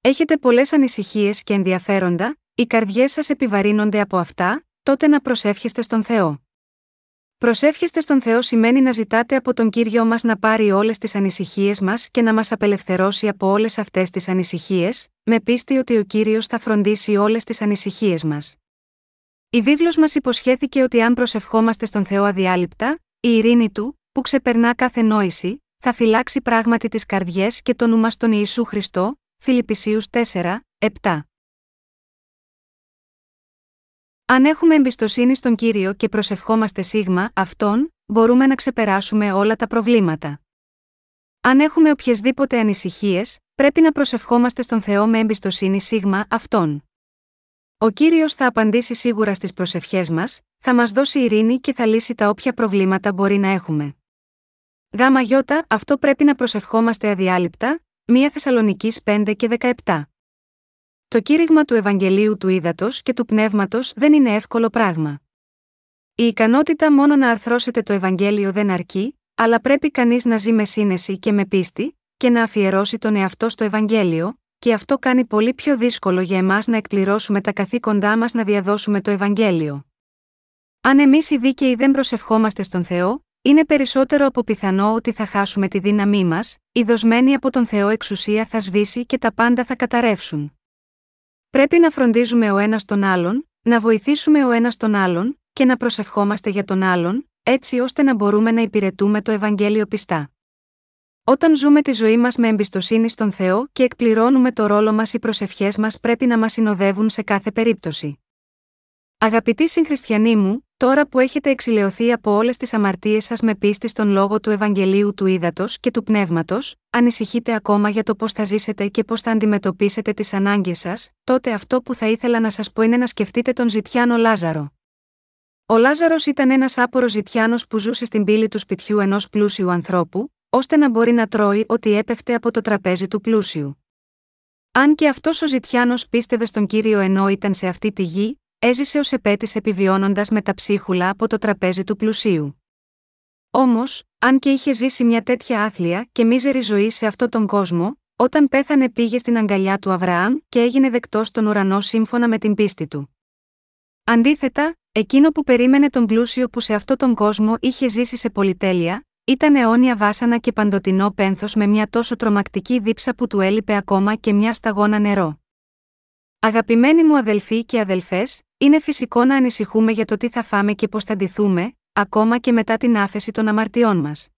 Έχετε πολλές ανησυχίες και ενδιαφέροντα, οι καρδιές σας επιβαρύνονται από αυτά, τότε να προσεύχεστε στον Θεό. Προσεύχεστε στον Θεό σημαίνει να ζητάτε από τον κύριο μας να πάρει όλες τις ανησυχίες μας και να μας απελευθερώσει από όλες αυτές τις ανησυχίες, με πίστη ότι ο κύριος θα φροντίσει όλες τις ανησυχίες μας. Η βίβλος μας υποσχέθηκε ότι αν προσευχόμαστε στον Θεό αδιάλειπτα, η ειρήνη του, που ξεπερνά κάθε νόηση, θα φυλάξει πράγματι τις καρδιές και το νου μας στον Ιησού Χριστό, Φιλιππισίους 4, 7. Αν έχουμε εμπιστοσύνη στον κύριο και προσευχόμαστε σίγμα αυτόν, μπορούμε να ξεπεράσουμε όλα τα προβλήματα. Αν έχουμε οποιασδήποτε ανησυχίες, πρέπει να προσευχόμαστε στον Θεό με εμπιστοσύνη σίγμα αυτόν. Ο κύριος θα απαντήσει σίγουρα στις προσευχές μας, θα μας δώσει ειρήνη και θα λύσει τα όποια προβλήματα μπορεί να έχουμε. Γάμα γιώτα, αυτό πρέπει να προσευχόμαστε αδιάλειπτα, 1 Θεσσαλονικής 5 και 17. Το κήρυγμα του Ευαγγελίου του Ήδατος και του Πνεύματος δεν είναι εύκολο πράγμα. Η ικανότητα μόνο να αρθρώσετε το Ευαγγέλιο δεν αρκεί, αλλά πρέπει κανείς να ζει με σύνεση και με πίστη, και να αφιερώσει τον εαυτό στο Ευαγγέλιο, και αυτό κάνει πολύ πιο δύσκολο για εμάς να εκπληρώσουμε τα καθήκοντά μας να διαδώσουμε το Ευαγγέλιο. Αν εμείς οι δίκαιοι δεν προσευχόμαστε στον Θεό, είναι περισσότερο από πιθανό ότι θα χάσουμε τη δύναμή μας, η δοσμένη από τον Θεό εξουσία θα σβήσει και τα πάντα θα καταρρεύσουν. Πρέπει να φροντίζουμε ο ένας τον άλλον, να βοηθήσουμε ο ένας τον άλλον, και να προσευχόμαστε για τον άλλον, έτσι ώστε να μπορούμε να υπηρετούμε το Ευαγγέλιο πιστά. Όταν ζούμε τη ζωή μας με εμπιστοσύνη στον Θεό και εκπληρώνουμε το ρόλο μας, οι προσευχές μας πρέπει να μας συνοδεύουν σε κάθε περίπτωση. Αγαπητοί συγχριστιανοί μου, τώρα που έχετε εξηλαιωθεί από όλες τις αμαρτίες σας με πίστη στον λόγο του Ευαγγελίου του Ήδατος και του Πνεύματος, ανησυχείτε ακόμα για το πώς θα ζήσετε και πώς θα αντιμετωπίσετε τις ανάγκες σας, τότε αυτό που θα ήθελα να σας πω είναι να σκεφτείτε τον Ζητιάνο Λάζαρο. Ο Λάζαρος ήταν ένας άπορος Ζητιάνος που ζούσε στην πύλη του σπιτιού ενός πλούσιου ανθρώπου, ώστε να μπορεί να τρώει ό,τι έπεφτε από το τραπέζι του πλούσιου. Αν και αυτός ο Ζητιάνος πίστευε στον κύριο ενώ ήταν σε αυτή τη γη, έζησε ως επέτης επιβιώνοντας με τα ψίχουλα από το τραπέζι του πλουσίου. Όμως, αν και είχε ζήσει μια τέτοια άθλια και μίζερη ζωή σε αυτόν τον κόσμο, όταν πέθανε πήγε στην αγκαλιά του Αβραάμ και έγινε δεκτός στον ουρανό σύμφωνα με την πίστη του. Αντίθετα, εκείνο που περίμενε τον πλούσιο που σε αυτόν τον κόσμο είχε ζήσει σε πολυτέλεια, ήταν αιώνια βάσανα και παντοτινό πένθος με μια τόσο τρομακτική δίψα που του έλειπε ακόμα και μια σταγόνα νερό. Αγαπημένοι μου αδελφοί και αδελφές, είναι φυσικό να ανησυχούμε για το τι θα φάμε και πώς θα ντυθούμε, ακόμα και μετά την άφεση των αμαρτιών μας.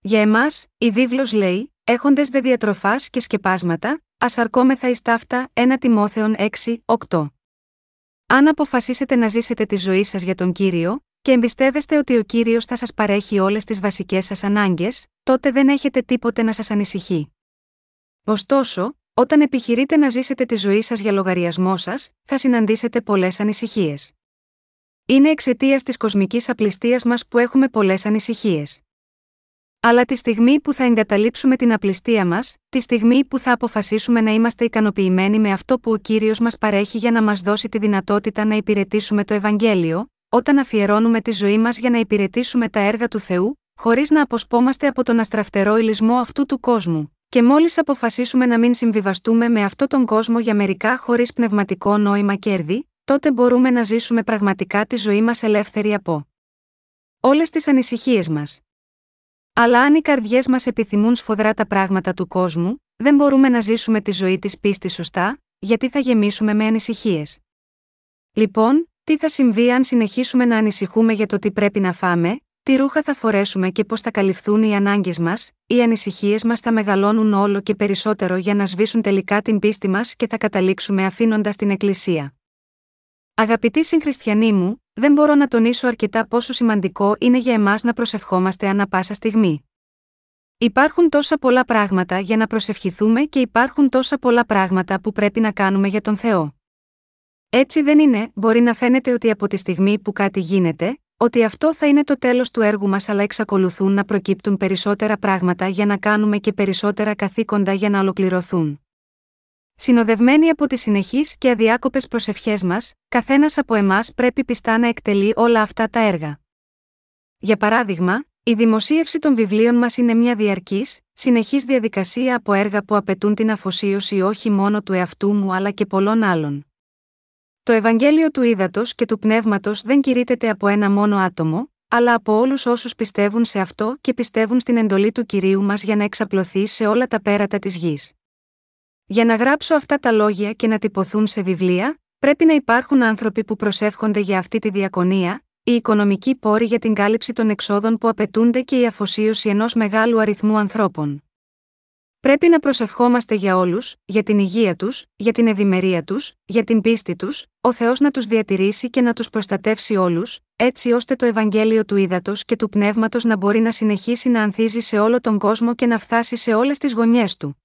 Για εμάς, η βίβλος λέει: Έχοντες δε διατροφάς και σκεπάσματα, ας αρκόμεθα εις ταύτα 1 Τιμόθεων 6, 8. Αν αποφασίσετε να ζήσετε τη ζωή σας για τον κύριο, και εμπιστεύεστε ότι ο κύριος θα σας παρέχει όλες τις βασικές σας ανάγκες, τότε δεν έχετε τίποτε να σας ανησυχεί. Ωστόσο, όταν επιχειρείτε να ζήσετε τη ζωή σας για λογαριασμό σας, θα συναντήσετε πολλές ανησυχίες. Είναι εξαιτίας της κοσμικής απληστίας μας που έχουμε πολλές ανησυχίες. Αλλά τη στιγμή που θα εγκαταλείψουμε την απληστία μας, τη στιγμή που θα αποφασίσουμε να είμαστε ικανοποιημένοι με αυτό που ο κύριος μας παρέχει για να μας δώσει τη δυνατότητα να υπηρετήσουμε το Ευαγγέλιο, όταν αφιερώνουμε τη ζωή μας για να υπηρετήσουμε τα έργα του Θεού, χωρίς να αποσπόμαστε από τον αστραφτερό ηλισμό αυτού του κόσμου, και μόλις αποφασίσουμε να μην συμβιβαστούμε με αυτόν τον κόσμο για μερικά χωρίς πνευματικό νόημα κέρδη, τότε μπορούμε να ζήσουμε πραγματικά τη ζωή μας ελεύθερη από όλες τις ανησυχίες μας. Αλλά αν οι καρδιές μας επιθυμούν σφοδρά τα πράγματα του κόσμου, δεν μπορούμε να ζήσουμε τη ζωή της πίστης σωστά, γιατί θα γεμίσουμε με ανησυχίες. Λοιπόν, τι θα συμβεί αν συνεχίσουμε να ανησυχούμε για το τι πρέπει να φάμε, τι ρούχα θα φορέσουμε και πώς θα καλυφθούν οι ανάγκες μας, οι ανησυχίες μας θα μεγαλώνουν όλο και περισσότερο για να σβήσουν τελικά την πίστη μας και θα καταλήξουμε αφήνοντας την Εκκλησία. Αγαπητοί συγχριστιανοί μου, δεν μπορώ να τονίσω αρκετά πόσο σημαντικό είναι για εμάς να προσευχόμαστε ανα πάσα στιγμή. Υπάρχουν τόσα πολλά πράγματα για να προσευχηθούμε και υπάρχουν τόσα πολλά πράγματα που πρέπει να κάνουμε για τον Θεό. Έτσι δεν είναι, μπορεί να φαίνεται ότι από τη στιγμή που κάτι γίνεται, ότι αυτό θα είναι το τέλος του έργου μας, αλλά εξακολουθούν να προκύπτουν περισσότερα πράγματα για να κάνουμε και περισσότερα καθήκοντα για να ολοκληρωθούν. Συνοδευμένοι από τις συνεχείς και αδιάκοπες προσευχές μας, καθένας από εμάς πρέπει πιστά να εκτελεί όλα αυτά τα έργα. Για παράδειγμα, η δημοσίευση των βιβλίων μας είναι μια διαρκής, συνεχής διαδικασία από έργα που απαιτούν την αφοσίωση όχι μόνο του εαυτού μου αλλά και πολλών άλλων. Το Ευαγγέλιο του Ήδατος και του Πνεύματος δεν κηρύτεται από ένα μόνο άτομο, αλλά από όλους όσους πιστεύουν σε αυτό και πιστεύουν στην εντολή του κυρίου μας για να εξαπλωθεί σε όλα τα πέρατα της γης. Για να γράψω αυτά τα λόγια και να τυπωθούν σε βιβλία, πρέπει να υπάρχουν άνθρωποι που προσεύχονται για αυτή τη διακονία, η οικονομική πόρη για την κάλυψη των εξόδων που απαιτούνται και η αφοσίωση ενός μεγάλου αριθμού ανθρώπων. Πρέπει να προσευχόμαστε για όλους, για την υγεία τους, για την ευημερία τους, για την πίστη τους, ο Θεός να τους διατηρήσει και να τους προστατεύσει όλους, έτσι ώστε το Ευαγγέλιο του ύδατο και του πνεύματος να μπορεί να συνεχίσει να ανθίζει σε όλο τον κόσμο και να φτάσει σε όλες τις γωνιές του.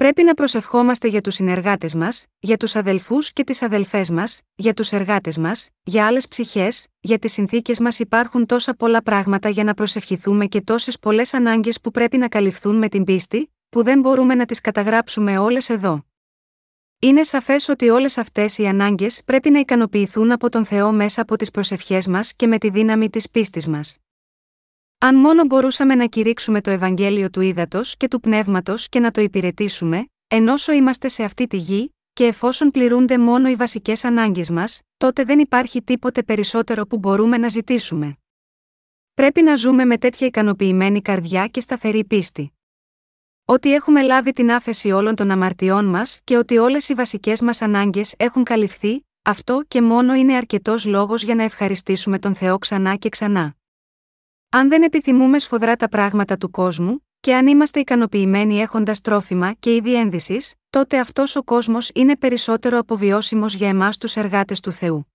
Πρέπει να προσευχόμαστε για τους συνεργάτες μας, για τους αδελφούς και τις αδελφές μας, για τους εργάτες μας, για άλλες ψυχές, για τι συνθήκες μας υπάρχουν τόσα πολλά πράγματα για να προσευχηθούμε και τόσες πολλές ανάγκες που πρέπει να καλυφθούν με την πίστη, που δεν μπορούμε να τις καταγράψουμε όλες εδώ. Είναι σαφές ότι όλες αυτές οι ανάγκες πρέπει να ικανοποιηθούν από τον Θεό μέσα από τις προσευχές μας και με τη δύναμη της πίστης μας. Αν μόνο μπορούσαμε να κηρύξουμε το Ευαγγέλιο του ύδατο και του πνεύματος και να το υπηρετήσουμε, ενώσο είμαστε σε αυτή τη γη, και εφόσον πληρούνται μόνο οι βασικές ανάγκες μας, τότε δεν υπάρχει τίποτε περισσότερο που μπορούμε να ζητήσουμε. Πρέπει να ζούμε με τέτοια ικανοποιημένη καρδιά και σταθερή πίστη. Ότι έχουμε λάβει την άφεση όλων των αμαρτιών μας και ότι όλες οι βασικές μας ανάγκες έχουν καλυφθεί, αυτό και μόνο είναι αρκετός λόγος για να ευχαριστήσουμε τον Θεό ξανά και ξανά. Αν δεν επιθυμούμε σφοδρά τα πράγματα του κόσμου, και αν είμαστε ικανοποιημένοι έχοντας τρόφιμα και είδη ένδυσης, τότε αυτός ο κόσμος είναι περισσότερο αποβιώσιμος για εμάς τους εργάτες του Θεού.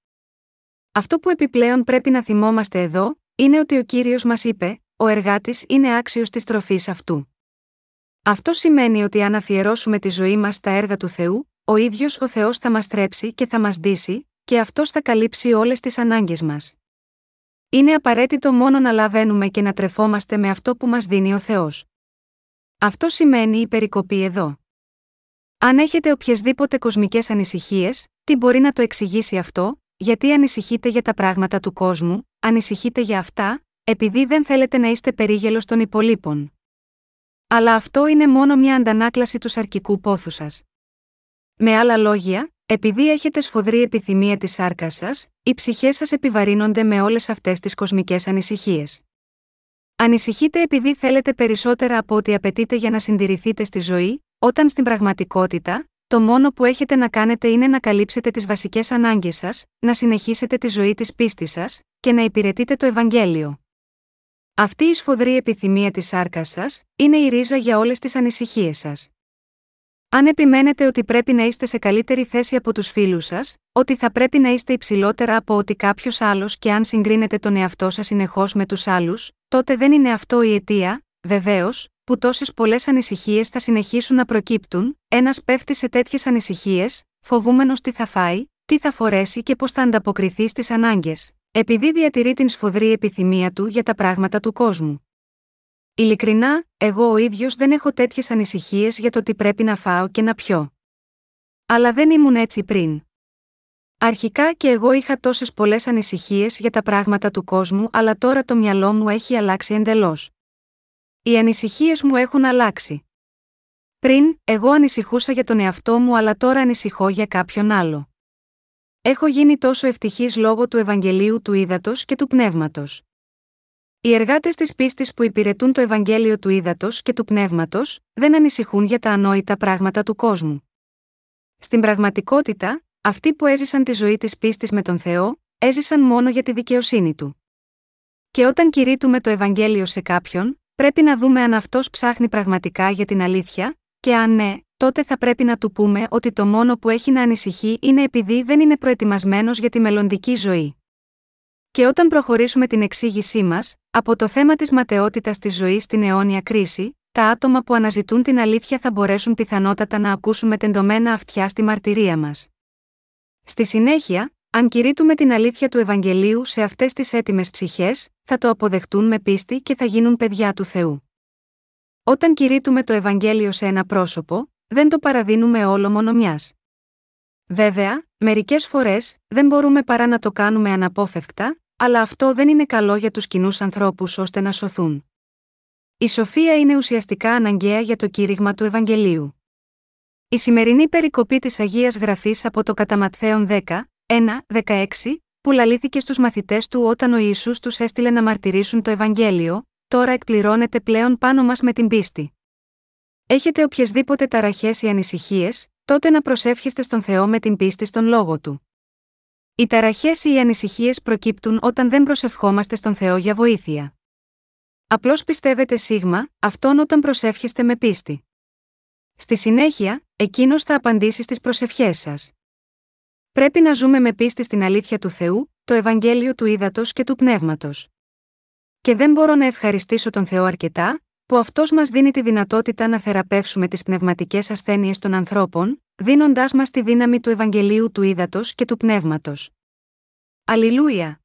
Αυτό που επιπλέον πρέπει να θυμόμαστε εδώ, είναι ότι ο κύριος μας είπε: Ο εργάτης είναι άξιος της τροφής αυτού. Αυτό σημαίνει ότι αν αφιερώσουμε τη ζωή μας στα έργα του Θεού, ο ίδιος ο Θεός θα μας τρέψει και θα μας ντύσει, και αυτός θα καλύψει όλες τις ανάγκες μας. Είναι απαραίτητο μόνο να λαβαίνουμε και να τρεφόμαστε με αυτό που μας δίνει ο Θεός. Αυτό σημαίνει η περικοπή εδώ. Αν έχετε οποιασδήποτε κοσμικές ανησυχίες, τι μπορεί να το εξηγήσει αυτό, γιατί ανησυχείτε για τα πράγματα του κόσμου, ανησυχείτε για αυτά, επειδή δεν θέλετε να είστε περίγελος των υπολείπων. Αλλά αυτό είναι μόνο μια αντανάκλαση του σαρκικού πόθου σας. Με άλλα λόγια, επειδή έχετε σφοδρή επιθυμία της σάρκας σας, οι ψυχές σας επιβαρύνονται με όλες αυτές τις κοσμικές ανησυχίες. Ανησυχείτε επειδή θέλετε περισσότερα από ό,τι απαιτείτε για να συντηρηθείτε στη ζωή, όταν στην πραγματικότητα, το μόνο που έχετε να κάνετε είναι να καλύψετε τις βασικές ανάγκες σας, να συνεχίσετε τη ζωή της πίστης σας, και να υπηρετείτε το Ευαγγέλιο. Αυτή η σφοδρή επιθυμία της σάρκας σας, είναι η ρίζα για όλες τις ανησυχίες σας. Αν επιμένετε ότι πρέπει να είστε σε καλύτερη θέση από τους φίλους σας, ότι θα πρέπει να είστε υψηλότερα από ότι κάποιος άλλος και αν συγκρίνετε τον εαυτό σας συνεχώς με τους άλλους, τότε δεν είναι αυτό η αιτία, βεβαίως, που τόσες πολλές ανησυχίες θα συνεχίσουν να προκύπτουν, ένας πέφτει σε τέτοιες ανησυχίες, φοβούμενος τι θα φάει, τι θα φορέσει και πώς θα ανταποκριθεί στις ανάγκες, επειδή διατηρεί την σφοδρή επιθυμία του για τα πράγματα του κόσμου. Ειλικρινά, εγώ ο ίδιος δεν έχω τέτοιες ανησυχίες για το τι πρέπει να φάω και να πιω. Αλλά δεν ήμουν έτσι πριν. Αρχικά και εγώ είχα τόσες πολλές ανησυχίες για τα πράγματα του κόσμου, αλλά τώρα το μυαλό μου έχει αλλάξει εντελώς. Οι ανησυχίες μου έχουν αλλάξει. Πριν, εγώ ανησυχούσα για τον εαυτό μου, αλλά τώρα ανησυχώ για κάποιον άλλο. Έχω γίνει τόσο ευτυχής λόγω του Ευαγγελίου του Ήδατος και του Πνεύματος. Οι εργάτες της πίστης που υπηρετούν το Ευαγγέλιο του ύδατο και του πνεύματος, δεν ανησυχούν για τα ανόητα πράγματα του κόσμου. Στην πραγματικότητα, αυτοί που έζησαν τη ζωή της πίστης με τον Θεό, έζησαν μόνο για τη δικαιοσύνη του. Και όταν κηρύττουμε το Ευαγγέλιο σε κάποιον, πρέπει να δούμε αν αυτός ψάχνει πραγματικά για την αλήθεια, και αν ναι, τότε θα πρέπει να του πούμε ότι το μόνο που έχει να ανησυχεί είναι επειδή δεν είναι προετοιμασμένος για τη μελλοντική ζωή. Και όταν προχωρήσουμε την εξήγησή μας, από το θέμα της ματαιότητας της ζωής στην αιώνια κρίση, τα άτομα που αναζητούν την αλήθεια θα μπορέσουν πιθανότατα να ακούσουν με τεντωμένα αυτιά στη μαρτυρία μας. Στη συνέχεια, αν κηρύττουμε την αλήθεια του Ευαγγελίου σε αυτές τις έτοιμες ψυχές, θα το αποδεχτούν με πίστη και θα γίνουν παιδιά του Θεού. Όταν κηρύττουμε το Ευαγγέλιο σε ένα πρόσωπο, δεν το παραδίνουμε όλο μόνο μιας. Βέβαια, μερικές φορές δεν μπορούμε παρά να το κάνουμε αναπόφευκτα, αλλά αυτό δεν είναι καλό για τους κοινούς ανθρώπους ώστε να σωθούν. Η σοφία είναι ουσιαστικά αναγκαία για το κήρυγμα του Ευαγγελίου. Η σημερινή περικοπή της Αγίας Γραφής από το Καταματθέων 10, 1, 16, που λαλήθηκε στους μαθητές του όταν ο Ιησούς τους έστειλε να μαρτυρήσουν το Ευαγγέλιο, τώρα εκπληρώνεται πλέον πάνω μας με την πίστη. Έχετε οποιασδήποτε ταραχές ή ανησυχίες, τότε να προσεύχεστε στον Θεό με την πίστη στον λόγο του. Οι ταραχές ή οι ανησυχίες προκύπτουν όταν δεν προσευχόμαστε στον Θεό για βοήθεια. Απλώς πιστεύετε σίγμα, αυτόν όταν προσεύχεστε με πίστη. Στη συνέχεια, εκείνος θα απαντήσει στις προσευχές σας. Πρέπει να ζούμε με πίστη στην αλήθεια του Θεού, το Ευαγγέλιο του Ήδατος και του Πνεύματος. Και δεν μπορώ να ευχαριστήσω τον Θεό αρκετά, που αυτός μας δίνει τη δυνατότητα να θεραπεύσουμε τις πνευματικές ασθένειες των ανθρώπων, δίνοντάς μας τη δύναμη του Ευαγγελίου του Ήδατος και του Πνεύματος. Αλληλούια!